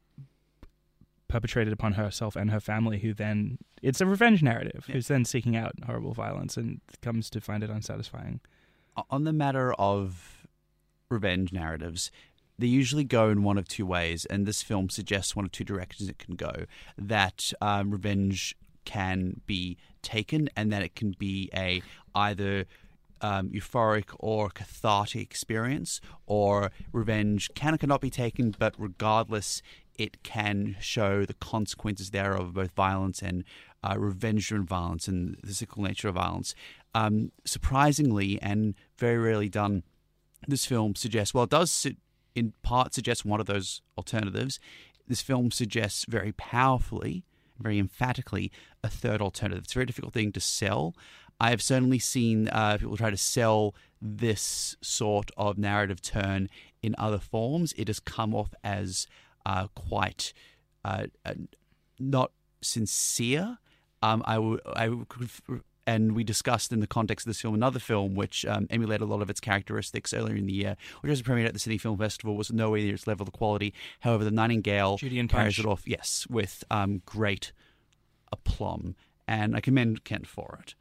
perpetrated upon herself and her family. Who then it's a revenge narrative. Yeah. Who's then seeking out horrible violence and comes to find it unsatisfying. on the matter of revenge narratives, they usually go in one of two ways, and this film suggests one of two directions it can go. That um, revenge can be taken, and that it can be a either um, euphoric or cathartic experience, or revenge can or cannot be taken, but regardless, it can show the consequences thereof, both violence and uh, revenge-driven violence and the cyclical nature of violence. Um, surprisingly, and very rarely done, this film suggests. Well, it does su- in part suggests one of those alternatives. This film suggests very powerfully, very emphatically, a third alternative. It's a very difficult thing to sell. I have certainly seen uh, people try to sell this sort of narrative turn in other forms. It has come off as uh, quite uh, uh, not sincere. Um, I would, I would, and we discussed in the context of this film another film which um, emulated a lot of its characteristics earlier in the year, which was premiered at the Sydney Film Festival, was nowhere near its level of quality. However, The Nightingale carries Punch. it off, yes, with um, great aplomb, and I commend Kent for it.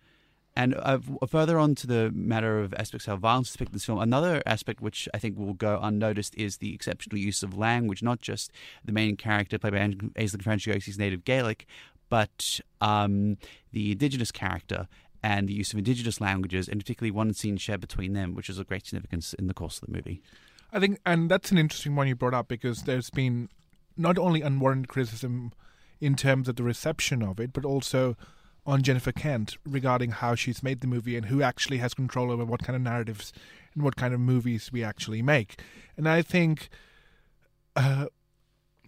And uh, further on to the matter of aspects of how violence is depicted in this film, another aspect which I think will go unnoticed is the exceptional use of language, not just the main character played by Aisling Franciosi's native Gaelic, but um, the Indigenous character and the use of Indigenous languages, and particularly one scene shared between them, which is of great significance in the course of the movie. I think, and that's an interesting one you brought up because there's been not only unwarranted criticism in terms of the reception of it, but also on Jennifer Kent regarding how she's made the movie and who actually has control over what kind of narratives and what kind of movies we actually make. And I think, uh,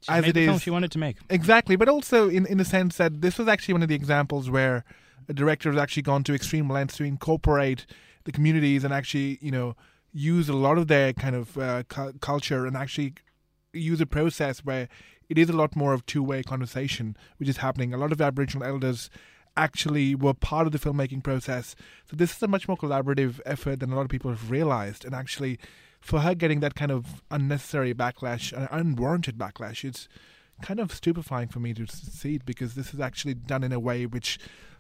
She As it the film she wanted to make. exactly, but also in, in the sense that this was actually one of the examples where a director has actually gone to extreme lengths to incorporate the communities and actually, you know, use a lot of their kind of uh, cu- culture and actually use a process where it is a lot more of two way conversation, which is happening. A lot of Aboriginal elders actually were part of the filmmaking process. So this is a much more collaborative effort than a lot of people have realized. And actually, for her getting that kind of unnecessary backlash, uh, unwarranted backlash, it's kind of stupefying for me to see it because this is actually done in a way which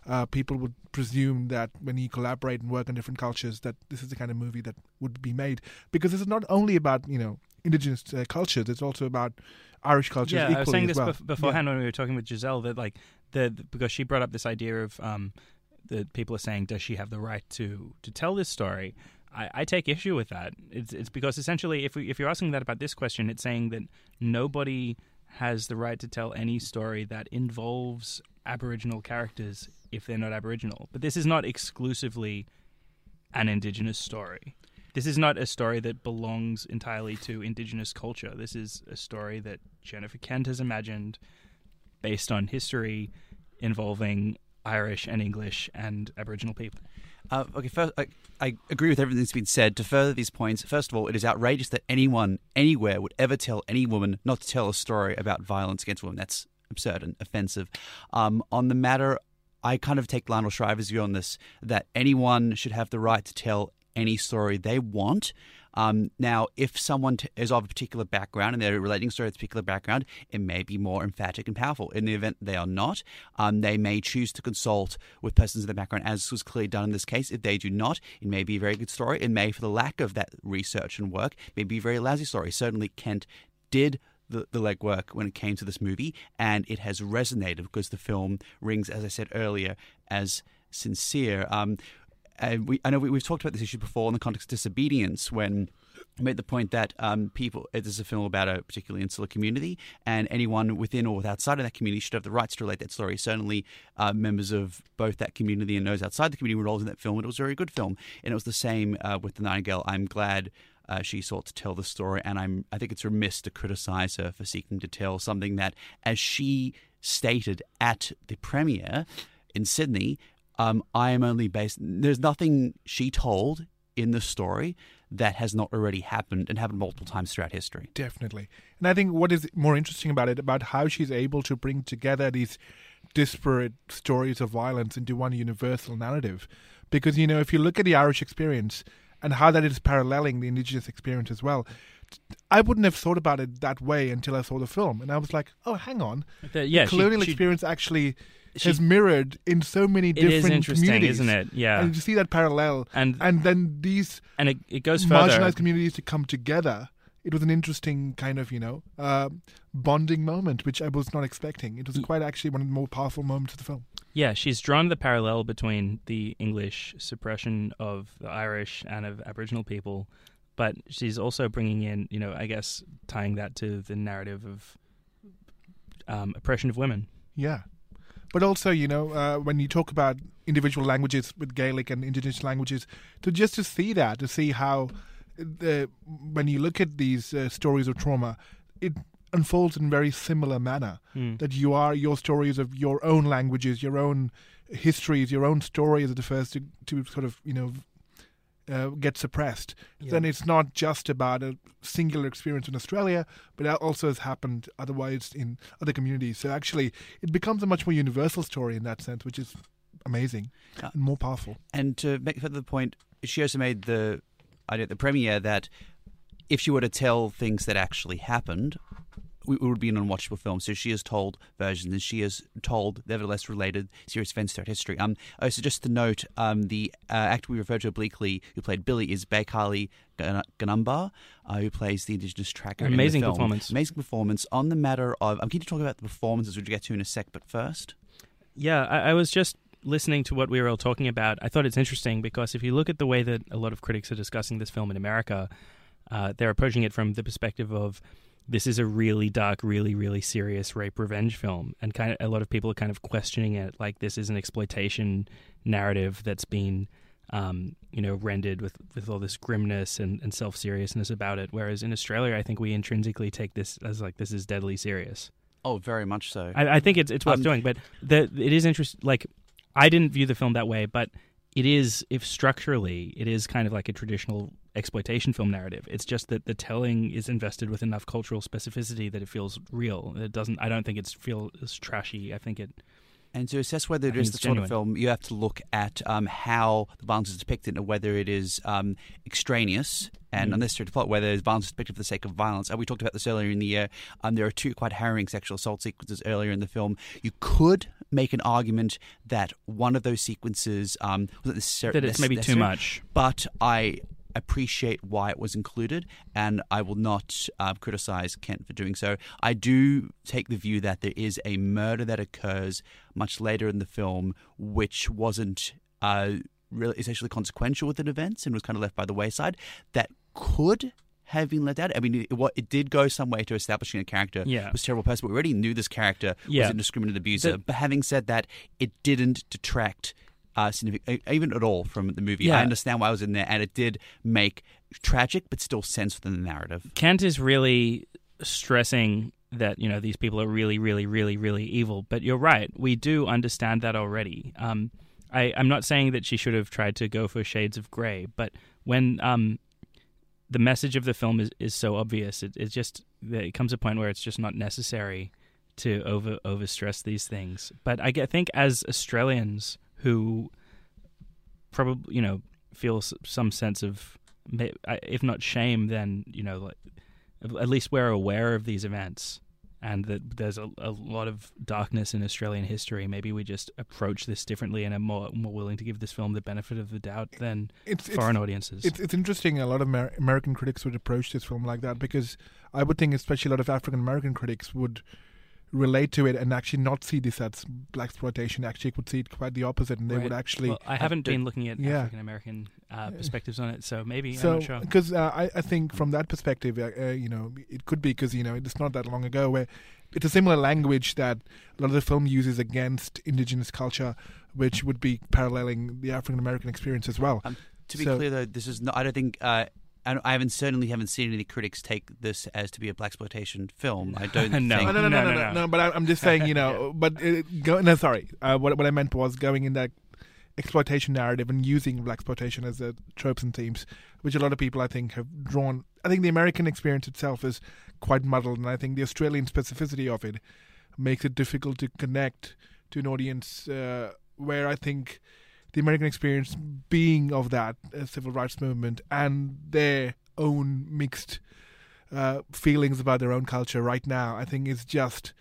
uh, people would presume that when you collaborate and work on different cultures, that this is the kind of movie that would be made. Because this is not only about you know indigenous uh, cultures; it's also about Irish cultures. Yeah, I was saying this well. bef- beforehand when we were talking with Giselle that like the, the- because she brought up this idea of um, the people are saying does she have the right to to tell this story. I, I take issue with that. It's it's because essentially if we if you're asking that about this question, it's saying that nobody has the right to tell any story that involves Aboriginal characters if they're not Aboriginal. But this is not exclusively an Indigenous story. This is not a story that belongs entirely to Indigenous culture. This is a story that Jennifer Kent has imagined based on history involving Irish and English and Aboriginal people. Uh, okay, first, I, I agree with everything that's been said. To further these points, first of all, it is outrageous that anyone, anywhere, would ever tell any woman not to tell a story about violence against women. That's absurd and offensive. Um, on the matter, I kind of take Lionel Shriver's view on this that anyone should have the right to tell any story they want. Um, now, if someone t- is of a particular background and they're relating story to a particular background, it may be more emphatic and powerful. In the event they are not, um, they may choose to consult with persons in the background, as was clearly done in this case. If they do not, it may be a very good story. It may, for the lack of that research and work, may be a very lousy story. Certainly, Kent did the, the legwork when it came to this movie, and it has resonated because the film rings, as I said earlier, as sincere. Um, and we, I know we, we've talked about this issue before in the context of disobedience when I made the point that um, people, it is a film about a particularly insular community, and anyone within or outside of that community should have the rights to relate that story. Certainly, uh, members of both that community and those outside the community were roles in that film, and it was a very good film. And it was the same uh, with The Nightingale. I'm glad uh, she sought to tell the story, and I'm I think it's remiss to criticize her for seeking to tell something that, as she stated at the premiere in Sydney, um, I am only based. There's nothing she told in the story that has not already happened and happened multiple times throughout history. Definitely. And I think what is more interesting about it, about how she's able to bring together these disparate stories of violence into one universal narrative. Because, you know, if you look at the Irish experience and how that is paralleling the Indigenous experience as well, I wouldn't have thought about it that way until I saw the film. And I was like, oh, hang on. The- yeah, the she- colonial she- experience actually she- has mirrored in so many It different is interesting, communities. isn't it? Yeah. And you see that parallel. And And then these and it, it goes further. marginalized communities to come together. It was an interesting kind of, you know, uh, bonding moment, which I was not expecting. It was quite actually one of the more powerful moments of the film. Yeah, she's drawn the parallel between the English suppression of the Irish and of Aboriginal people, but she's also bringing in, you know, I guess tying that to the narrative of um, oppression of women. Yeah. But also, you know, uh, when you talk about individual languages with Gaelic and indigenous languages, to just to see that, to see how the, when you look at these uh, stories of trauma, it unfolds in very similar manner. Hmm. That you are your stories of your own languages, your own histories, your own stories are the first to, to sort of, you know, uh, get suppressed. Yeah. Then it's not just about a singular experience in Australia, but that also has happened otherwise in other communities. So actually, it becomes a much more universal story in that sense, which is amazing Yeah. and more powerful. And to make further the point, she also made the idea at the premiere that if she were to tell things that actually happened, it would be an unwatchable film. So she has told versions, and she has told nevertheless related serious events throughout history. Um, also just to note, um, the uh, actor we referred to obliquely who played Billy is Baykali Ganambarr, uh, who plays the Indigenous tracker. in Amazing film. performance. Amazing performance. On the matter of, I'm keen to talk about the performances, which we'll get to in a sec. But first, Yeah, I, I was just listening to what we were all talking about. I thought it's interesting because if you look at the way that a lot of critics are discussing this film in America, uh, they're approaching it from the perspective of this is a really dark, really, really serious rape revenge film, and kind of a lot of people are kind of questioning it like this is an exploitation narrative that's been. Um, you know, rendered with, with all this grimness and, and self seriousness about it. Whereas in Australia, I think we intrinsically take this as like this is deadly serious. oh, very much so. I, I think it's it's worth Um, doing, but the it is interesting. Like, I didn't view the film that way, but it is if structurally it is kind of like a traditional exploitation film narrative. It's just that the telling is invested with enough cultural specificity that it feels real. It doesn't. I don't think it feels trashy. I think it. And to assess whether it is the it's sort of film, you have to look at um, how the violence is depicted and whether it is um, extraneous and Mhm. unnecessary to plot, whether violence depicted for the sake of violence. And we talked about this earlier in the year. Um, there are two quite harrowing sexual assault sequences earlier in the film. You could make an argument that one of those sequences um, wasn't necessarily That it's maybe too much. but I appreciate why it was included, and I will not uh, criticize Kent for doing so. I do take the view that there is a murder that occurs much later in the film, which wasn't uh, really essentially consequential with the events and was kind of left by the wayside. That could have been let out. I mean, it, what it did go some way to establishing a character Yeah. was a terrible person, but we already knew this character was Yeah. an indiscriminate abuser. The- but having said that, it didn't detract uh, even at all from the movie. Yeah. I understand why I was in there, and it did make tragic but still sense within the narrative. Kent is really stressing that you know these people are really, really, really, really evil. But you're right. We do understand that already. Um, I, I'm not saying that she should have tried to go for shades of grey, but when um, the message of the film is, is so obvious, it, it's just it comes a point where it's just not necessary to over over stress these things. But I get- think as Australians who probably you know feel some sense of if not shame, then you know like at least we're aware of these events and that there's a, a lot of darkness in Australian history. Maybe we just approach this differently and are more more willing to give this film the benefit of the doubt than It's, it's foreign audiences. It's it's interesting. A lot of Amer- American critics would approach this film like that because I would think, especially a lot of African American critics would relate to it and actually not see this as black exploitation. Actually, would see it quite the opposite, and they Right. would actually. well, I haven't don't- been looking at Yeah. African American uh, perspectives on it, so maybe I'm so, not sure. because uh, I, I think from that perspective, uh, uh, you know, it could be because you know it's not that long ago where it's a similar language that a lot of the film uses against indigenous culture, which would be paralleling the African American experience as well. To be So- clear, though, this is not. I don't think. Uh, I, haven't certainly haven't seen any critics take this as to be a black exploitation film. I don't No. think. Oh, no, no, no, No, no, no, no, no. no, But I, I'm just saying, you know, but it, go, no, sorry. Uh, what what I meant was going in that exploitation narrative and using black exploitation as the tropes and themes, which a lot of people I think have drawn. I think the American experience itself is quite muddled, and I think the Australian specificity of it makes it difficult to connect to an audience uh, where I think the American experience being of that uh, civil rights movement and their own mixed uh, feelings about their own culture right now, I think is just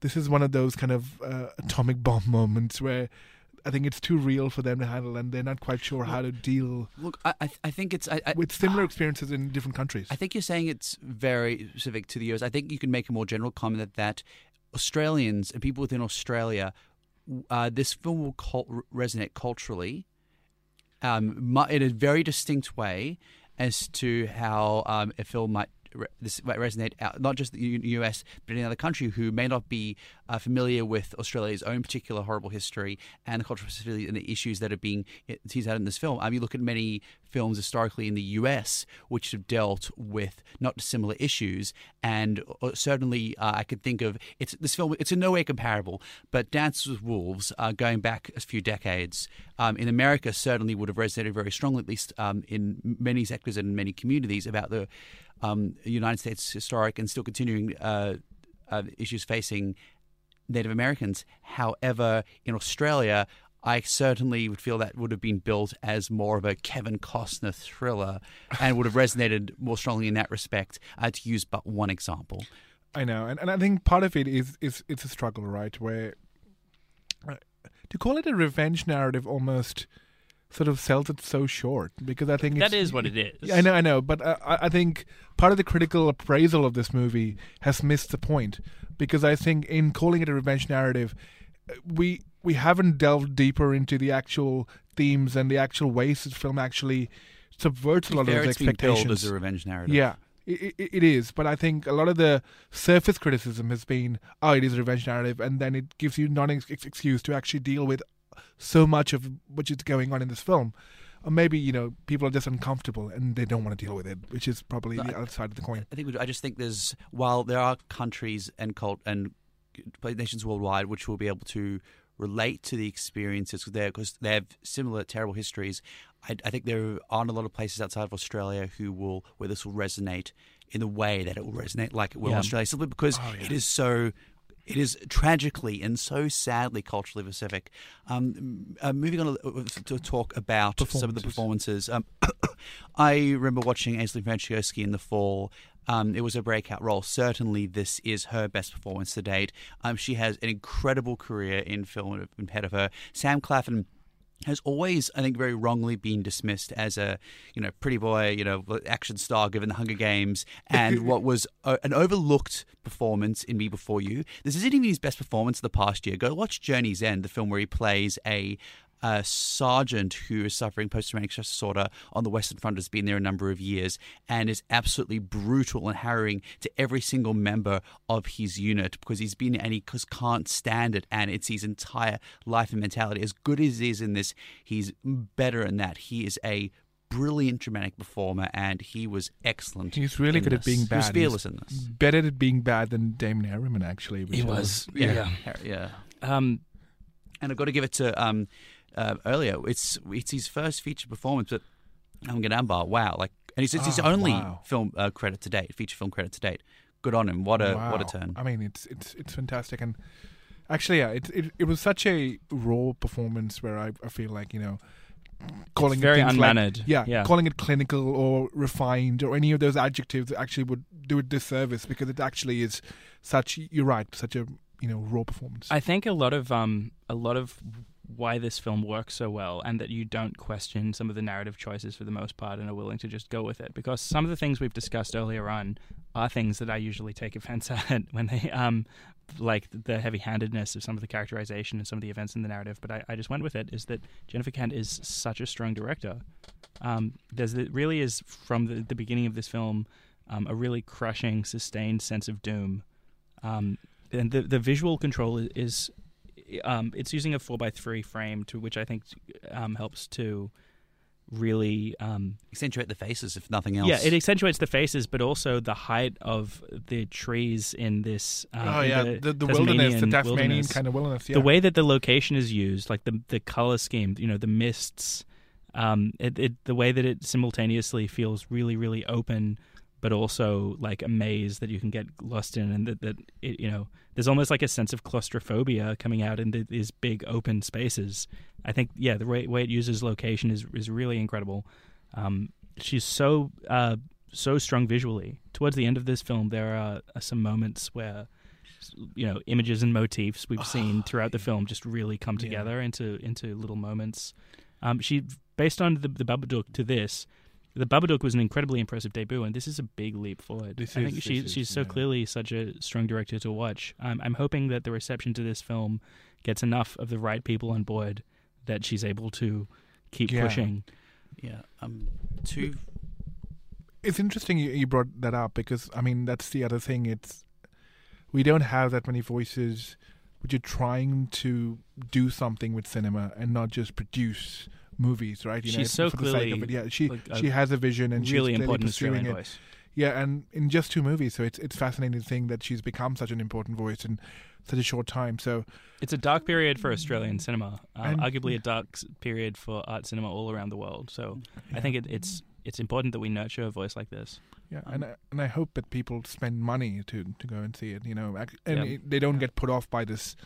this is one of those kind of uh, atomic bomb moments where I think it's too real for them to handle, and they're not quite sure how to deal Look, I, I, I think it's. I, I, with similar experiences in different countries. I think you're saying it's very specific to the US. I think you can make a more general comment that, that Australians and people within Australia, uh, this film will cult- resonate culturally um, in a very distinct way as to how um, a film might. This might resonate out, not just the US, but in other country who may not be uh, familiar with Australia's own particular horrible history and the cultural and the issues that are being teased out in this film. Um, you look at many films historically in the US which have dealt with not dissimilar issues, and uh, certainly uh, I could think of it's this film. It's in no way comparable, but Dances with Wolves, uh, going back a few decades um, in America, certainly would have resonated very strongly, at least um, in many sectors and in many communities, about the um, United States historic and still continuing uh, uh, issues facing Native Americans. However, in Australia, I certainly would feel that would have been built as more of a Kevin Costner thriller and would have resonated more strongly in that respect, uh, to use but one example. I know, and, and I think part of it is is it's a struggle, right? Where uh, to call it a revenge narrative almost sort of sells it so short because I think that it's, is what it is. I know, I know, but uh, I, I think part of the critical appraisal of this movie has missed the point because I think in calling it a revenge narrative, uh, we we haven't delved deeper into the actual themes and the actual ways this film actually subverts a lot Fair, of those it's been billed expectations. as a revenge narrative. Yeah, it, it, it is. But I think a lot of the surface criticism has been, oh, it is a revenge narrative, and then it gives you non ex- excuse to actually deal with so much of what is going on in this film. Or maybe you know people are just uncomfortable and they don't want to deal with it, which is probably No, the other side of the coin. I think I just think there's while there are countries and cult and nations worldwide which will be able to relate to the experiences there because they have similar terrible histories. I, I think there aren't a lot of places outside of Australia who will where this will resonate in the way that it will resonate like it will in Australia, simply because Oh, yeah. it is so. It is tragically and so sadly culturally specific. Um, uh, moving on to, to talk about some of the performances. Um, I remember watching Aisling Franciosi in the fall. Um, it was a breakout role. Certainly, this is her best performance to date. Um, she has an incredible career in film ahead of her. Sam Claflin has always, I think, very wrongly been dismissed as a, you know, pretty boy, you know, action star given the Hunger Games, and what was a, an overlooked performance in Me Before You. This isn't even his best performance of the past year. Go watch Journey's End, the film where he plays a a sergeant who is suffering post-traumatic stress disorder on the Western Front has been there a number of years and is absolutely brutal and harrowing to every single member of his unit because he's been and he just can't stand it and it's his entire life and mentality. As good as he is in this, he's better in that. He is a brilliant dramatic performer and he was excellent. He's really in good at this. being He was bad. fearless He's in this. Better at being bad than Damon Herriman, actually. He I was, yeah. yeah. Yeah. Um, and I've got to give it to um, uh, earlier. It's it's his first feature performance, but Amgan Ambar, wow! Like, and it's, it's his Ah, only wow. film uh, credit to date, feature film credit to date. Good on him. What a what a turn. I mean, it's it's it's fantastic, and actually, yeah, it it, it was such a raw performance where I, I feel like you know, calling very it things like- yeah, yeah. calling it clinical or refined or any of those adjectives actually would do it disservice because it actually is such. You're right, such a you know raw performance. I think a lot of um a lot of why this film works so well and that you don't question some of the narrative choices for the most part and are willing to just go with it. Because some of the things we've discussed earlier on are things that I usually take offense at when they um like the heavy-handedness of some of the characterization and some of the events in the narrative but I, I just went with it is that Jennifer Kent is such a strong director. Um, there's it really is from the, the beginning of this film um, a really crushing sustained sense of doom. Um, and the the visual control is, is um, it's using a four by three frame to which I think um, helps to really um, Accentuate the faces, if nothing else. yeah it accentuates the faces but also the height of the trees in this um, oh yeah, the, the, the wilderness, the Tasmanian Tasmanian wilderness. kind of wilderness. Yeah. the way that the location is used like the the color scheme you know the mists um it, it the way that it simultaneously feels really really open but also like a maze that you can get lost in and that, that it, you know there's almost like a sense of claustrophobia coming out in the, these big open spaces i think yeah the way, way it uses location is is really incredible um she's so uh so strong visually towards the end of this film there are, some moments where you know images and motifs we've seen throughout the film just really come Yeah. together into into little moments. Um, she based on the, the Babadook to this, the Babadook was an incredibly impressive debut, and this is a big leap forward. This I is- think this she is, she's so yeah. clearly such a strong director to watch. Um, I'm hoping that the reception to this film gets enough of the right people on board that she's able to keep Yeah. pushing. Yeah. Um, two. it's interesting you, you brought that up because I mean that's the other thing. It's we don't have that many voices which are trying to do something with cinema and not just produce movies, right? You know, She's it's so for the sake of it. Yeah, she like, she has a vision and really she's clearly important pursuing Australian it. voice. Yeah, and in just two movies, so it's it's fascinating to think that she's become such an important voice in such a short time. So It's a dark period for Australian cinema, And- arguably a dark period for art cinema all around the world. So I think it, it's it's important that we nurture a voice like this. Yeah, Um, and I, and I hope that people spend money to to go and see it. You know, and Yeah. it, they don't get put off by this.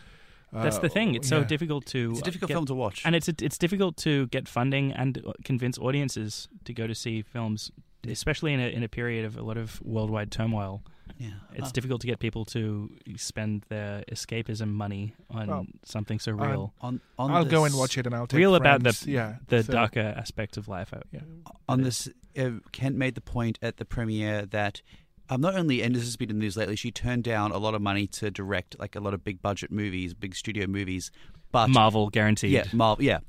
Uh, That's the thing. It's so yeah. difficult to It's a difficult get- film to watch. and it's it's difficult to get funding and uh, convince audiences to go to see films, especially in a in a period of a lot of worldwide turmoil. yeah. It's Uh, difficult to get people to spend their escapism money on Well, something so real. on, on I'll go and watch it, and I'll take Real about the- yeah the so- darker aspects of life. I- Yeah. on this, uh, Kent made the point at the premiere that um, not only, and this has been in the news lately, she turned down a lot of money to direct like a lot of big budget movies, big studio movies, but Marvel guaranteed. yeah, Marvel, yeah,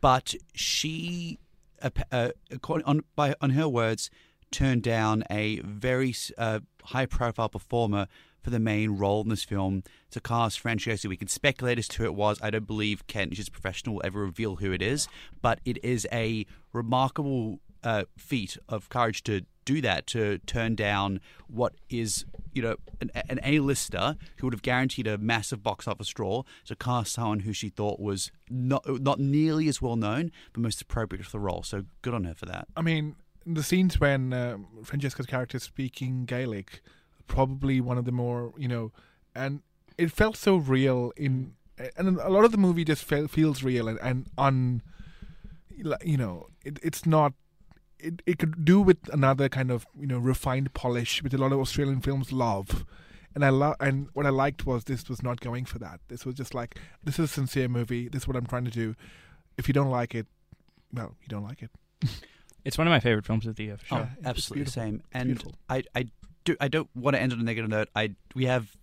but she, uh, uh, according on by on her words, turned down a very uh, high profile performer for the main role in this film to cast Franciosi. We can speculate as to who it was. I don't believe Kent, a professional, will ever reveal who it is, but it is a remarkable uh, feat of courage to do that, to turn down what is you know, an, an A-lister who would have guaranteed a massive box office draw to cast someone who she thought was not not nearly as well known, but most appropriate for the role. So good on her for that. I mean, the scenes when uh, Franciosi's character is speaking Gaelic, probably one of the more you know, and it felt so real in, and a lot of the movie just feels real and, and un, you know, it, it's not. It, it could do with another kind of you know refined polish which a lot of Australian films love, and I love and what I liked was this was not going for that. This was just like this is a sincere movie. This is what I'm trying to do. If you don't like it, well, you don't like it. It's one of my favorite films of the year for oh, sure. Oh, absolutely beautiful. same. And. I, I do I don't want to end on a negative note. I we have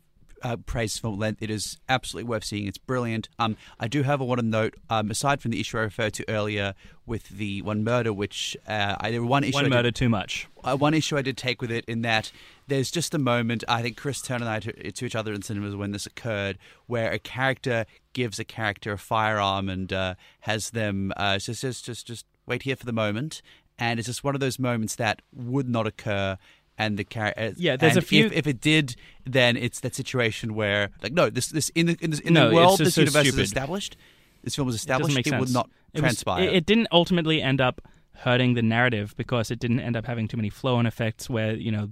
uh, praise for length. It is absolutely worth seeing. It's brilliant. Um, I do have a want to note. Um, aside from the issue I referred to earlier with the one murder, which uh, I there were one issue I One did- murder too much. uh, one issue I did take with it in that there's just a moment I think Chris Turner and I to, to each other in cinemas when this occurred, where a character gives a character a firearm and uh, has them uh, just just just just wait here for the moment, and it's just one of those moments that would not occur. And the character, Yeah, there's a few- If, if it did, then it's that situation where, like, no, this this in the in, this, in No, the world this so universe stupid. is established. This film was established. make sense. would not It was- transpire. it, it didn't ultimately end up hurting the narrative because it didn't end up having too many flow-on effects where you know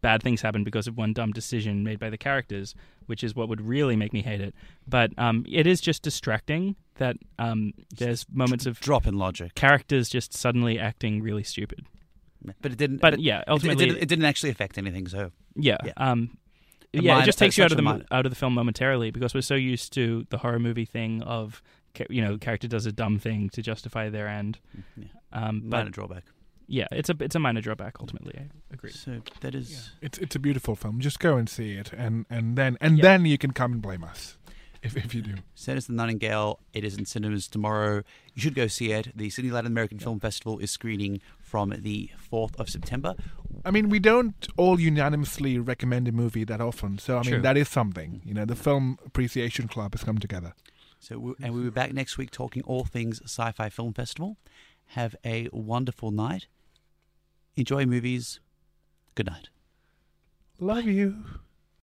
bad things happen because of one dumb decision made by the characters, which is what would really make me hate it. But um, it is just distracting that um, there's moments of drop in logic, characters just suddenly acting really stupid. But it didn't. But yeah, ultimately, it, didn't, it didn't actually affect anything. So yeah, yeah. um, yeah, minor- it just takes you out of the minor- out of the film momentarily because we're so used to the horror movie thing of you know, character does a dumb thing to justify their end. yeah, Um, but minor drawback. yeah, it's a it's a minor drawback ultimately. I agree. So that is. It's it's a beautiful film. Just go and see it, and and then and Yeah. then you can come and blame us if if you do. Said as the Nightingale. It is in cinemas tomorrow. You should go see it. The Sydney Latin American Film Festival is screening from the 4th of September. I mean, we don't all unanimously recommend a movie that often, so I mean True. that is something. You know, the film appreciation club has come together. So we, and we'll be back next week talking all things Sci-Fi Film Festival. Have a wonderful night. Enjoy movies. Good night. Love you.